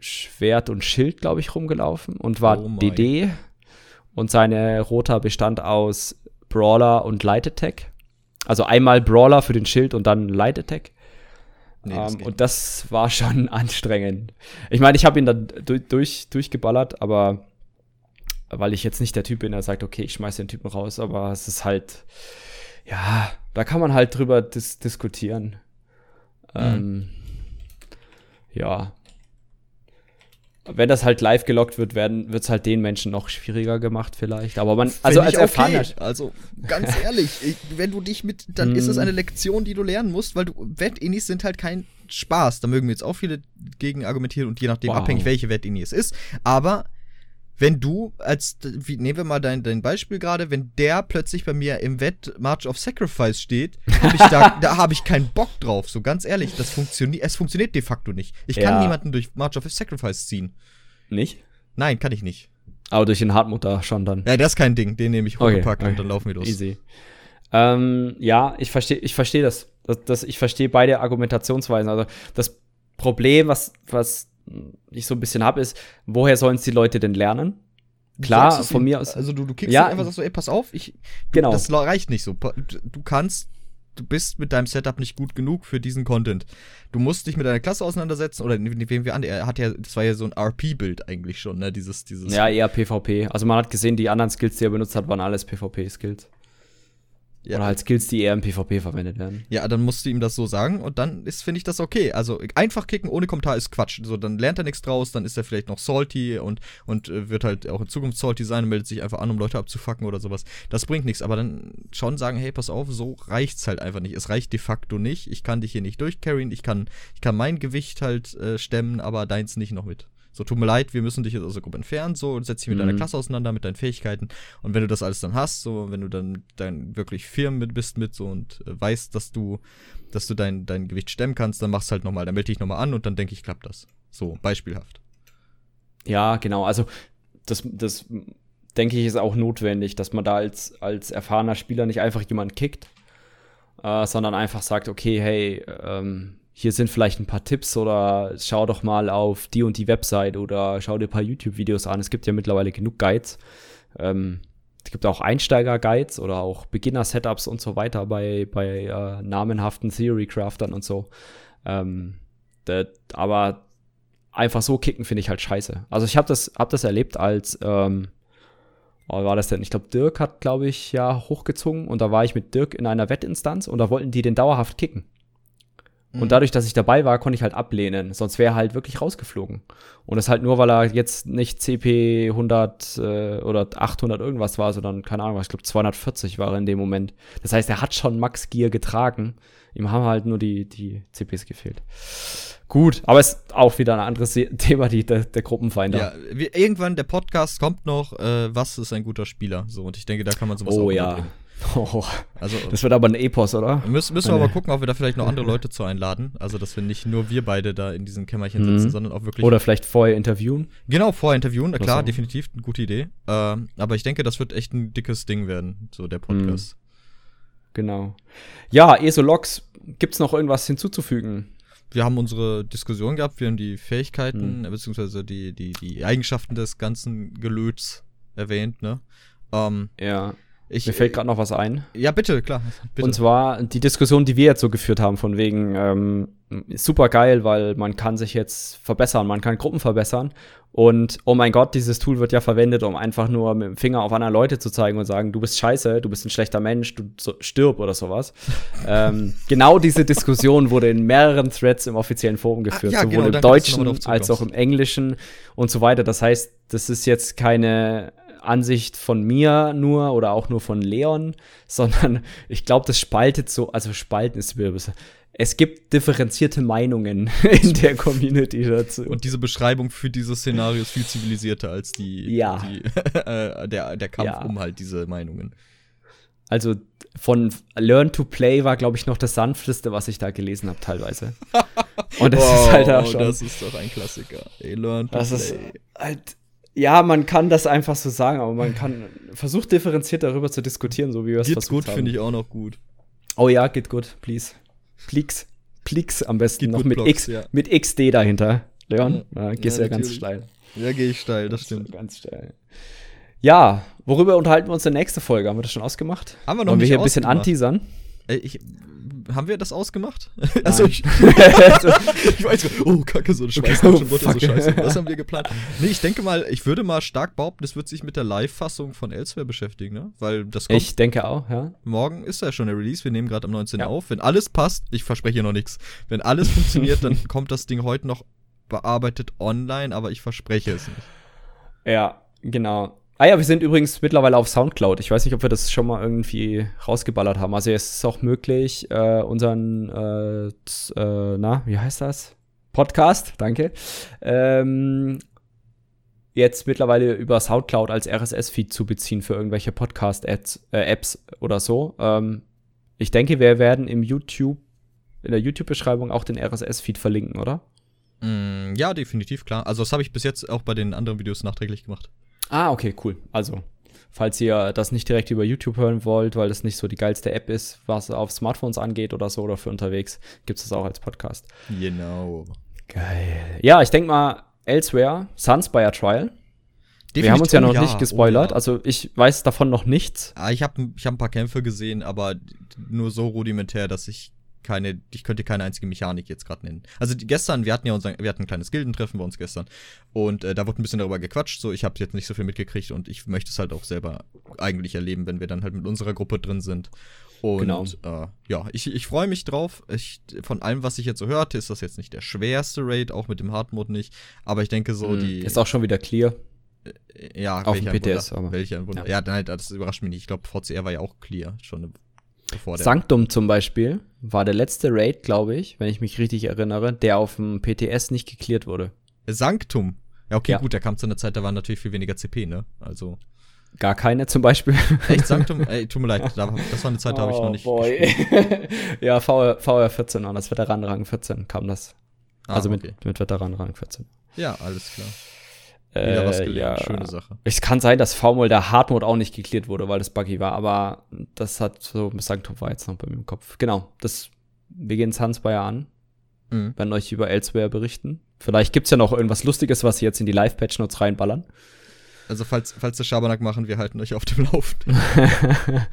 Schwert und Schild, glaube ich, rumgelaufen und war oh DD. Und seine Rota bestand aus Brawler und Light Attack. Also einmal Brawler für den Schild und dann Light Attack. Nee, das um, ähm, und das war schon *laughs* anstrengend. Ich meine, ich habe ihn dann durch, durchgeballert, aber weil ich jetzt nicht der Typ bin, der sagt, okay, ich schmeiß den Typen raus, aber es ist halt, ja, da kann man halt drüber dis diskutieren. Mhm. Ähm, ja, wenn das halt live gelockt wird, werden wird es halt den Menschen noch schwieriger gemacht vielleicht. Aber man, also als erfahrener, okay. also ganz *laughs* ehrlich, ich, wenn du dich mit, dann ist es eine Lektion, die du lernen musst, weil du Wettinis sind halt kein Spaß. Da mögen jetzt auch viele gegen argumentieren und je nachdem wow. abhängig, welche Wettini es ist. Aber wenn du als, wie, nehmen wir mal dein, dein Beispiel gerade, wenn der plötzlich bei mir im Wett March of Sacrifice steht, da, da habe ich keinen Bock drauf. So ganz ehrlich, das funktioniert, es funktioniert de facto nicht. Ich kann ja. niemanden durch March of Sacrifice ziehen. Nicht? Nein, kann ich nicht. Aber durch den Hartmutter schon dann. Ja, das ist kein Ding. Den nehme ich hochgepackt okay, okay. und dann laufen wir los. Easy. Ähm, ja, ich verstehe ich versteh das. das, das ich verstehe beide Argumentationsweisen. Also das Problem, was, was ich so ein bisschen habe, ist, woher sollen es die Leute denn lernen? Klar, von mir aus. Also du, du kickst ja, einfach sagst so, ey, pass auf, ich. Genau. Das reicht nicht so. Du kannst, du bist mit deinem Setup nicht gut genug für diesen Content. Du musst dich mit deiner Klasse auseinandersetzen, oder nehmen wir an, er hat ja, das war ja so ein RP-Bild eigentlich schon, ne? Dieses, dieses. Ja, eher PvP. Also man hat gesehen, die anderen Skills, die er benutzt hat, waren alles PvP-Skills. Ja. Oder halt Skills, die eher im PvP verwendet werden. Ja, dann musst du ihm das so sagen und dann ist, finde ich das okay. Also einfach kicken ohne Kommentar ist Quatsch. So, dann lernt er nichts draus, dann ist er vielleicht noch salty und, und äh, wird halt auch in Zukunft salty sein und meldet sich einfach an, um Leute abzufacken oder sowas. Das bringt nichts. Aber dann schon sagen, hey, pass auf, so reicht's halt einfach nicht. Es reicht de facto nicht. Ich kann dich hier nicht durchcarryen. Ich kann, ich kann mein Gewicht halt äh, stemmen, aber deins nicht noch mit. So, tut mir leid, wir müssen dich jetzt aus der Gruppe entfernen, so, und setz dich mit mhm. deiner Klasse auseinander, mit deinen Fähigkeiten. Und wenn du das alles dann hast, so, wenn du dann, dann wirklich firm mit bist mit so und äh, weißt, dass du, dass du dein, dein Gewicht stemmen kannst, dann machst halt nochmal, dann melde dich nochmal an und dann denke ich, klappt das. So, beispielhaft. Ja, genau, also das, das denke ich, ist auch notwendig, dass man da als, als erfahrener Spieler nicht einfach jemanden kickt, äh, sondern einfach sagt, okay, hey, ähm, hier sind vielleicht ein paar Tipps oder schau doch mal auf die und die Website oder schau dir ein paar YouTube-Videos an. Es gibt ja mittlerweile genug Guides. Ähm, es gibt auch Einsteiger-Guides oder auch Beginner-Setups und so weiter bei, bei äh, namenhaften Theory-Craftern und so. Ähm, das, aber einfach so kicken finde ich halt scheiße. Also ich habe das, hab das erlebt als, ähm, oh, war das denn? Ich glaube, Dirk hat, glaube ich, ja hochgezogen und da war ich mit Dirk in einer Wettinstanz und da wollten die den dauerhaft kicken. Und mhm. dadurch, dass ich dabei war, konnte ich halt ablehnen. Sonst wäre er halt wirklich rausgeflogen. Und das halt nur, weil er jetzt nicht CP 100 äh, oder 800 irgendwas war, sondern, keine Ahnung, ich glaube 240 war er in dem Moment. Das heißt, er hat schon Max Gear getragen. Ihm haben halt nur die, die CPs gefehlt. Gut, aber es ist auch wieder ein anderes *laughs* Thema, die, der, der Gruppenfeinder. Ja, wie, irgendwann der Podcast kommt noch, äh, was ist ein guter Spieler? So, und ich denke, da kann man sowas oh, auch ja. Bringen. Oh, also, das wird aber ein Epos, oder? Müssen, müssen wir aber gucken, ob wir da vielleicht noch andere Leute zu einladen. Also, dass wir nicht nur wir beide da in diesem Kämmerchen sitzen, mhm. sondern auch wirklich. Oder vielleicht vorher interviewen. Genau, vorher interviewen, klar, so. definitiv eine gute Idee. Ähm, aber ich denke, das wird echt ein dickes Ding werden, so der Podcast. Mhm. Genau. Ja, ESO-Logs, gibt's noch irgendwas hinzuzufügen? wir haben unsere Diskussion gehabt, wir haben die Fähigkeiten, mhm. beziehungsweise die, die, die Eigenschaften des ganzen Gelöts erwähnt, ne? Ähm, ja. Ich, Mir fällt gerade noch was ein. Ja, bitte, klar. Bitte. Und zwar die Diskussion, die wir jetzt so geführt haben, von wegen ähm, super geil, weil man kann sich jetzt verbessern, man kann Gruppen verbessern. Und oh mein Gott, dieses Tool wird ja verwendet, um einfach nur mit dem Finger auf andere Leute zu zeigen und sagen, du bist scheiße, du bist ein schlechter Mensch, du so, stirb oder sowas. *laughs* ähm, genau diese Diskussion wurde in mehreren Threads im offiziellen Forum geführt, Ach, ja, sowohl genau, im Deutschen als auch im Englischen und so weiter. Das heißt, das ist jetzt keine Ansicht von mir nur oder auch nur von Leon, *laughs* sondern ich glaube, das spaltet so, also spalten ist. Es gibt differenzierte Meinungen *laughs* in der Community dazu. Und diese Beschreibung für dieses Szenario ist viel zivilisierter als die, ja. die *laughs* äh, der, der Kampf ja. um halt diese Meinungen. Also von Learn to Play war, glaube ich, noch das sanfteste, was ich da gelesen habe, teilweise. Und das oh, ist halt auch schon. Das ist doch ein Klassiker. Ey, Learn to das Play. Ist halt, ja, man kann das einfach so sagen, aber man kann versucht differenziert darüber zu diskutieren, so wie wir es versucht gut, haben. finde ich auch noch gut. Oh ja, geht gut, please. Please. Please am besten geht noch mit Blocks, X, ja. mit XD dahinter. Leon, ja, da gehst ja, ja ganz steil. Ja, gehe ich steil, das stimmt. Ganz steil. Ja, worüber unterhalten wir uns in der nächsten Folge? Haben wir das schon ausgemacht? Haben wir noch Wollen wir hier ein bisschen anteasern? Ich, haben wir das ausgemacht? *laughs* *laughs* Also ich, ich weiß, oh Kacke, so ein Schweiß, oh, so scheiße. Was haben wir geplant? Nee, ich denke mal, ich würde mal stark behaupten, das wird sich mit der Live-Fassung von Elsewhere beschäftigen, ne? Weil das kommt. Ich denke auch, ja. Morgen ist ja schon der Release, wir nehmen gerade am 19. Ja. auf. Wenn alles passt, ich verspreche noch nichts. Wenn alles funktioniert, dann *laughs* kommt das Ding heute noch bearbeitet online, aber ich verspreche es nicht. Ja, genau. Ah ja, wir sind übrigens mittlerweile auf Soundcloud. Ich weiß nicht, ob wir das schon mal irgendwie rausgeballert haben. Also es ist auch möglich, äh, unseren, äh, äh, na, wie heißt das? Podcast, danke. Ähm, jetzt mittlerweile über Soundcloud als RSS-Feed zu beziehen für irgendwelche Podcast-Apps äh, oder so. Ähm, ich denke, wir werden im YouTube, in der YouTube-Beschreibung auch den RSS-Feed verlinken, oder? Mm, ja, definitiv, klar. Also das habe ich bis jetzt auch bei den anderen Videos nachträglich gemacht. Ah, okay, cool. Also, falls ihr das nicht direkt über YouTube hören wollt, weil das nicht so die geilste App ist, was auf Smartphones angeht oder so oder für unterwegs, gibt es das auch als Podcast. Genau. Geil. Ja, ich denke mal, Elsewhere, Sunspire Trial. Definitiv, Wir haben uns ja noch oh, ja. nicht gespoilert, oh, ja. also ich weiß davon noch nichts. Ah, ich habe ich hab ein paar Kämpfe gesehen, aber nur so rudimentär, dass ich keine, ich könnte keine einzige Mechanik jetzt gerade nennen. Also die, gestern, wir hatten ja unser, wir hatten ein kleines Gildentreffen bei uns gestern und äh, da wurde ein bisschen darüber gequatscht. So, ich habe jetzt nicht so viel mitgekriegt und ich möchte es halt auch selber eigentlich erleben, wenn wir dann halt mit unserer Gruppe drin sind. Und genau. äh, ja, ich, ich freue mich drauf. Ich, von allem, was ich jetzt so hörte, ist das jetzt nicht der schwerste Raid, auch mit dem Hardmode nicht. Aber ich denke so, mm, die. Ist auch schon wieder clear. Äh, ja, auf dem PTS. Wunder, aber. Welcher Wunder. Ja, ja nein, das überrascht mich nicht. Ich glaube, VCR war ja auch clear. Schon der. Sanctum zum Beispiel war der letzte Raid, glaube ich, wenn ich mich richtig erinnere, der auf dem PTS nicht geklärt wurde. Sanctum? Ja, okay, ja. gut, der kam zu einer Zeit, da waren natürlich viel weniger CP, ne? Also. Gar keine zum Beispiel. *laughs* Echt, Sanctum? *laughs* Ey, tut mir leid, das war eine Zeit, da habe ich noch nicht. Oh, boy. *laughs* ja, VR, VR 14 und das Veteranenrang 14 kam das. Ah, also mit, okay. mit Veteranenrang 14. Ja, alles klar. Wieder was äh, gelernt. Ja. Schöne Sache. Es kann sein, dass V-Mode der Hardmode auch nicht geklärt wurde, weil das buggy war, aber das hat so Sanctum war jetzt noch bei mir im Kopf. Genau, das, wir gehen es Hans Bayer an. Mhm. Werden euch über Elsewhere berichten. Vielleicht gibt es ja noch irgendwas Lustiges, was sie jetzt in die Live-Patch-Notes reinballern. Also, falls, falls wir Schabernack machen, wir halten euch auf dem Laufenden. *laughs*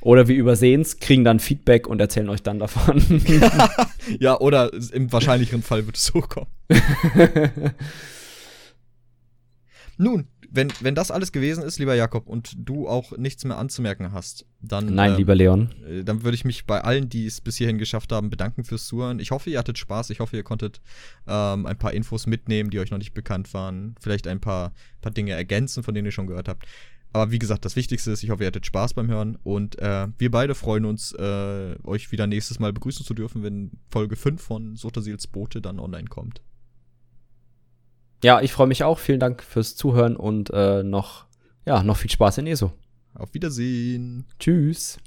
oder wir übersehen es, kriegen dann Feedback und erzählen euch dann davon. *laughs* ja, oder im wahrscheinlicheren Fall wird es so kommen. *laughs* Nun, wenn, wenn das alles gewesen ist, lieber Jakob, und du auch nichts mehr anzumerken hast, dann. Nein, ähm, lieber Leon. Äh, dann würde ich mich bei allen, die es bis hierhin geschafft haben, bedanken fürs Zuhören. Ich hoffe, ihr hattet Spaß. Ich hoffe, ihr konntet ähm, ein paar Infos mitnehmen, die euch noch nicht bekannt waren. Vielleicht ein paar, paar Dinge ergänzen, von denen ihr schon gehört habt. Aber wie gesagt, das Wichtigste ist, ich hoffe, ihr hattet Spaß beim Hören. Und äh, wir beide freuen uns, äh, euch wieder nächstes Mal begrüßen zu dürfen, wenn Folge 5 von Sotasils Boote dann online kommt. Ja, ich freue mich auch. Vielen Dank fürs Zuhören und äh, noch, ja, noch viel Spaß in ESO. Auf Wiedersehen. Tschüss.